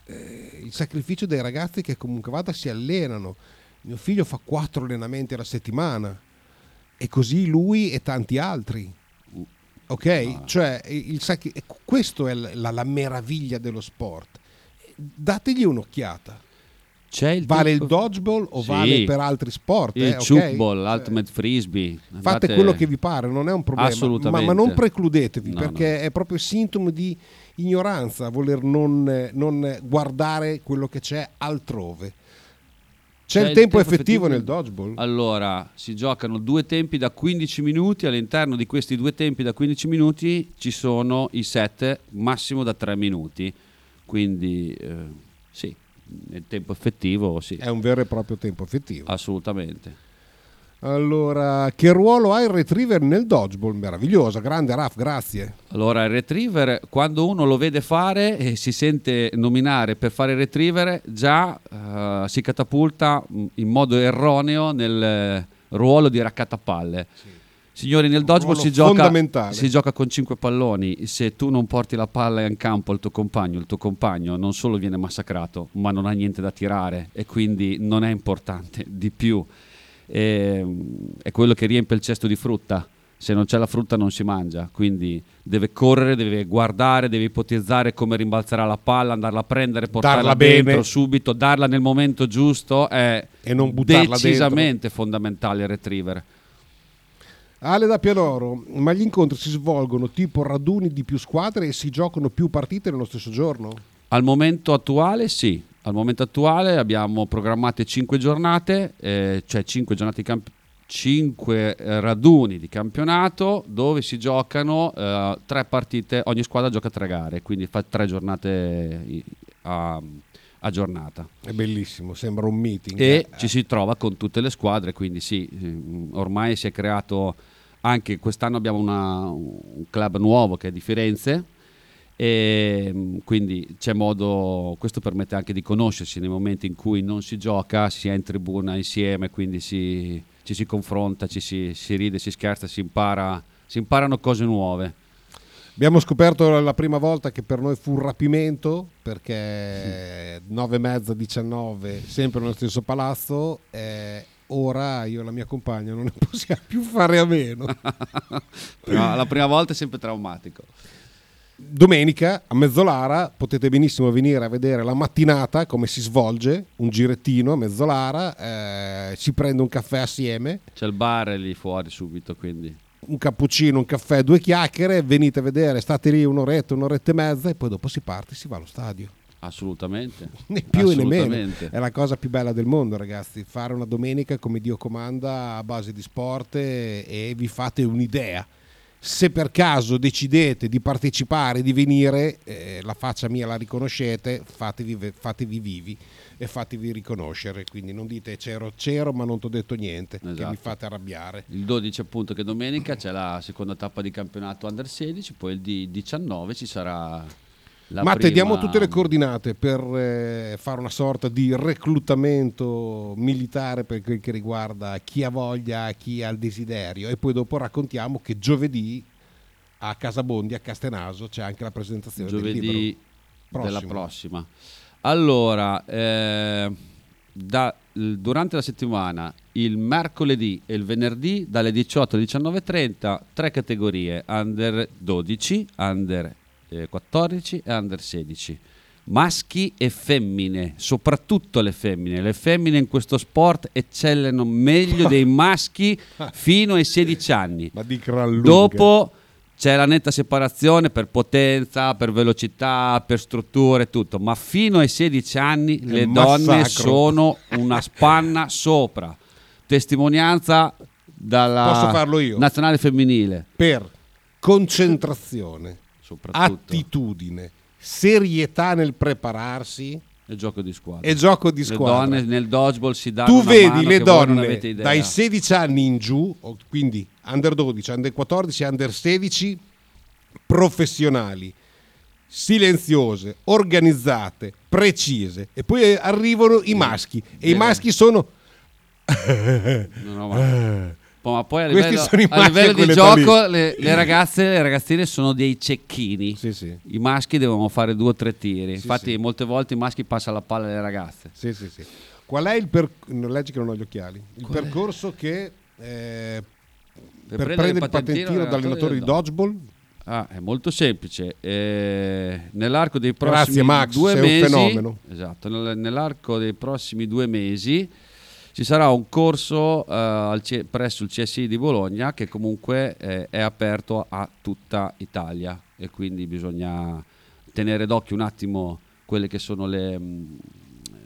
eh, il sacrificio dei ragazzi che comunque vada si allenano. Mio figlio fa quattro allenamenti alla settimana e così lui e tanti altri. Ok? Cioè, il sacri- questo è la, la meraviglia dello sport. Dategli un'occhiata. Il vale tempo- il dodgeball o Sì. vale per altri sport? Il eh, chukball, l'ultimate frisbee. Fate Andate- quello che vi pare, non è un problema. Assolutamente. Ma, ma non precludetevi No, perché è proprio sintomo di ignoranza voler non, eh, non guardare quello che c'è altrove. C'è, il tempo, effettivo, nel dodgeball? Allora, si giocano due tempi da 15 minuti, all'interno di questi due tempi da 15 minuti ci sono i set massimo da 3 minuti, quindi eh, sì, il tempo effettivo sì. È un vero e proprio tempo effettivo. Assolutamente. Allora, che ruolo ha il retriever nel dodgeball? Meraviglioso, grande Raf, grazie. Allora, il retriever, quando uno lo vede fare e si sente nominare per fare il retriever, già eh, si catapulta mh, in modo erroneo nel eh, ruolo di raccattapalle. Signori, nel dodgeball si gioca, si gioca con 5 palloni. Se tu non porti la palla in campo al tuo compagno, il tuo compagno non solo viene massacrato, ma non ha niente da tirare e quindi non è importante di più. E, è quello che riempie il cesto di frutta. Se non c'è la frutta non si mangia, quindi deve correre, deve guardare, deve ipotizzare come rimbalzerà la palla, andarla a prendere, portarla Darla dentro bene. subito, darla nel momento giusto è E non decisamente fondamentale il retriever. Ale da Pianoro, ma gli incontri si svolgono tipo raduni di più squadre e si giocano più partite nello stesso giorno? Al momento attuale sì, al momento attuale abbiamo programmate 5 giornate, eh, cioè 5 giornate camp- 5 raduni di campionato dove si giocano eh, tre partite, ogni squadra gioca tre gare, quindi fa tre giornate i- a, a giornata. È bellissimo, sembra un meeting. E ci si trova con tutte le squadre, quindi sì, ehm, ormai si è creato anche quest'anno abbiamo una- un club nuovo che è di Firenze e mm, quindi c'è modo, questo permette anche di conoscersi nei momenti in cui non si gioca, si è in tribuna insieme, quindi si- ci si confronta, ci si, si ride, si scherza, si impara, si imparano cose nuove. Abbiamo scoperto la prima volta che per noi fu un rapimento perché 9 e mezza 19 sempre nello stesso palazzo e ora io e la mia compagna non ne possiamo più fare a meno. La prima volta è sempre traumatico. Domenica a Mezzolara potete benissimo venire a vedere la mattinata come si svolge, un girettino a Mezzolara, eh, si prende un caffè assieme, C'è il bar lì fuori subito, quindi. un cappuccino, un caffè, due chiacchiere, venite a vedere, state lì un'oretta, un'oretta e mezza e poi dopo si parte e si va allo stadio. Assolutamente. Né più né meno. È la cosa più bella del mondo, ragazzi. Fare una domenica come Dio comanda a base di sport e vi fate un'idea. Se per caso decidete di partecipare, di venire, eh, la faccia mia la riconoscete, fatevi, fatevi vivi e fatevi riconoscere. Quindi non dite c'ero, c'ero, ma non ti ho detto niente, che Esatto. mi fate arrabbiare. Il 12 appunto che domenica c'è la seconda tappa di campionato Under 16, poi il di 19 ci sarà la Matte, prima... diamo tutte le coordinate per eh, fare una sorta di reclutamento militare per quel che riguarda chi ha voglia, chi ha il desiderio e poi dopo raccontiamo che giovedì a Casabondi, a Castenaso, c'è anche la presentazione del giovedì libro. della prossima. Allora, eh, da- durante la settimana, il mercoledì e il venerdì, dalle 18 alle 19.30, tre categorie, under 12, under eh, 14 e under 16. Maschi e femmine, soprattutto le femmine. Le femmine in questo sport eccelleno meglio dei maschi fino ai 16 anni. Ma di gran lunga. Dopo c'è la netta separazione per potenza, per velocità, per strutture e tutto, ma fino ai 16 anni le donne massacro. sono una spanna sopra. Testimonianza dalla nazionale femminile. Per concentrazione. Attitudine, serietà nel prepararsi e gioco di squadra. E gioco di Le squadra. donne nel dodgeball si danno tu una vedi le donne dai 16 anni in giù, quindi under 12, under 14, under 16, professionali, silenziose, organizzate, precise. E poi arrivano i maschi. E i Bene. maschi sono... No, no, ma- Poi- a livello, a livello di gioco le, le ragazze le ragazzine sono dei cecchini i maschi devono fare due o tre tiri infatti molte volte i maschi passano la palla alle ragazze Sì, sì, sì. Qual è il percorso? Leggi che non ho gli occhiali. Il Qual è? percorso che eh, per, prendere prendere il patentino patentino da allenatore di dodgeball Ah, è molto semplice. Eh, nell'arco dei Grazie, prossimi Max, due sei un mesi, fenomeno. esatto, nel- nell'arco dei prossimi due mesi ci sarà un corso eh, C- presso il CSI di Bologna che comunque eh, è aperto a tutta Italia e quindi bisogna tenere d'occhio un attimo quelle che sono le, mh,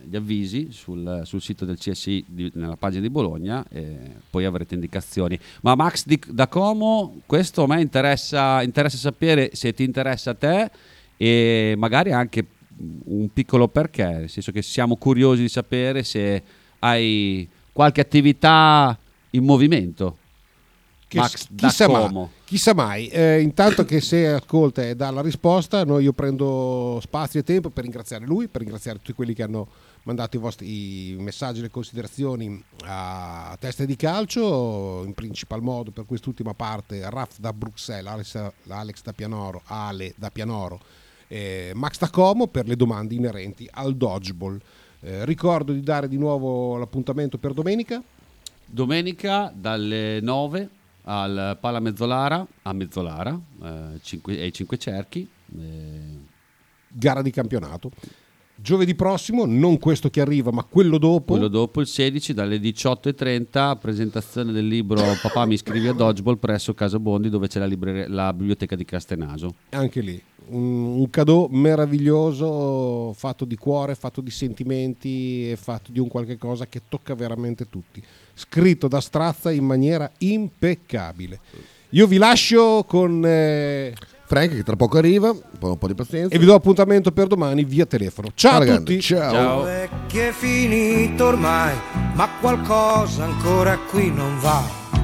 gli avvisi sul, sul sito del CSI di- nella pagina di Bologna e poi avrete indicazioni. Ma Max di- da Como, questo a me interessa, interessa sapere se ti interessa a te e magari anche un piccolo perché, nel senso che siamo curiosi di sapere se hai qualche attività in movimento. Che Max chissà, mai, chissà mai. Eh, intanto che se ascolta e dà la risposta, noi io prendo spazio e tempo per ringraziare lui, per ringraziare tutti quelli che hanno mandato i vostri messaggi, le considerazioni a testa di calcio, in principal modo per quest'ultima parte Raf da Bruxelles, Alex, Alex da Pianoro, Ale da Pianoro, eh, Max da Como per le domande inerenti al dodgeball. Eh, ricordo di dare di nuovo l'appuntamento per domenica. Domenica dalle 9 al Pala Mezzolara, a Mezzolara, eh, cinque- ai Cinque Cerchi. eh, gara di campionato. Giovedì prossimo, non questo che arriva, ma quello dopo. Quello dopo il 16 dalle 18.30 presentazione del libro Papà mi iscrivi a Dodgeball presso Casa Bondi dove c'è la, libreria- la biblioteca di Castenaso. Anche lì, un, un cadeau meraviglioso, fatto di cuore, fatto di sentimenti e fatto di un qualche cosa che tocca veramente tutti. Scritto da Strazza in maniera impeccabile. Io vi lascio con eh, Frank che tra poco arriva, poi un po' di pazienza. e vi do appuntamento per domani via telefono. Ciao Ciao, a tutti. ciao. che è finito ormai, ma qualcosa ancora qui non va.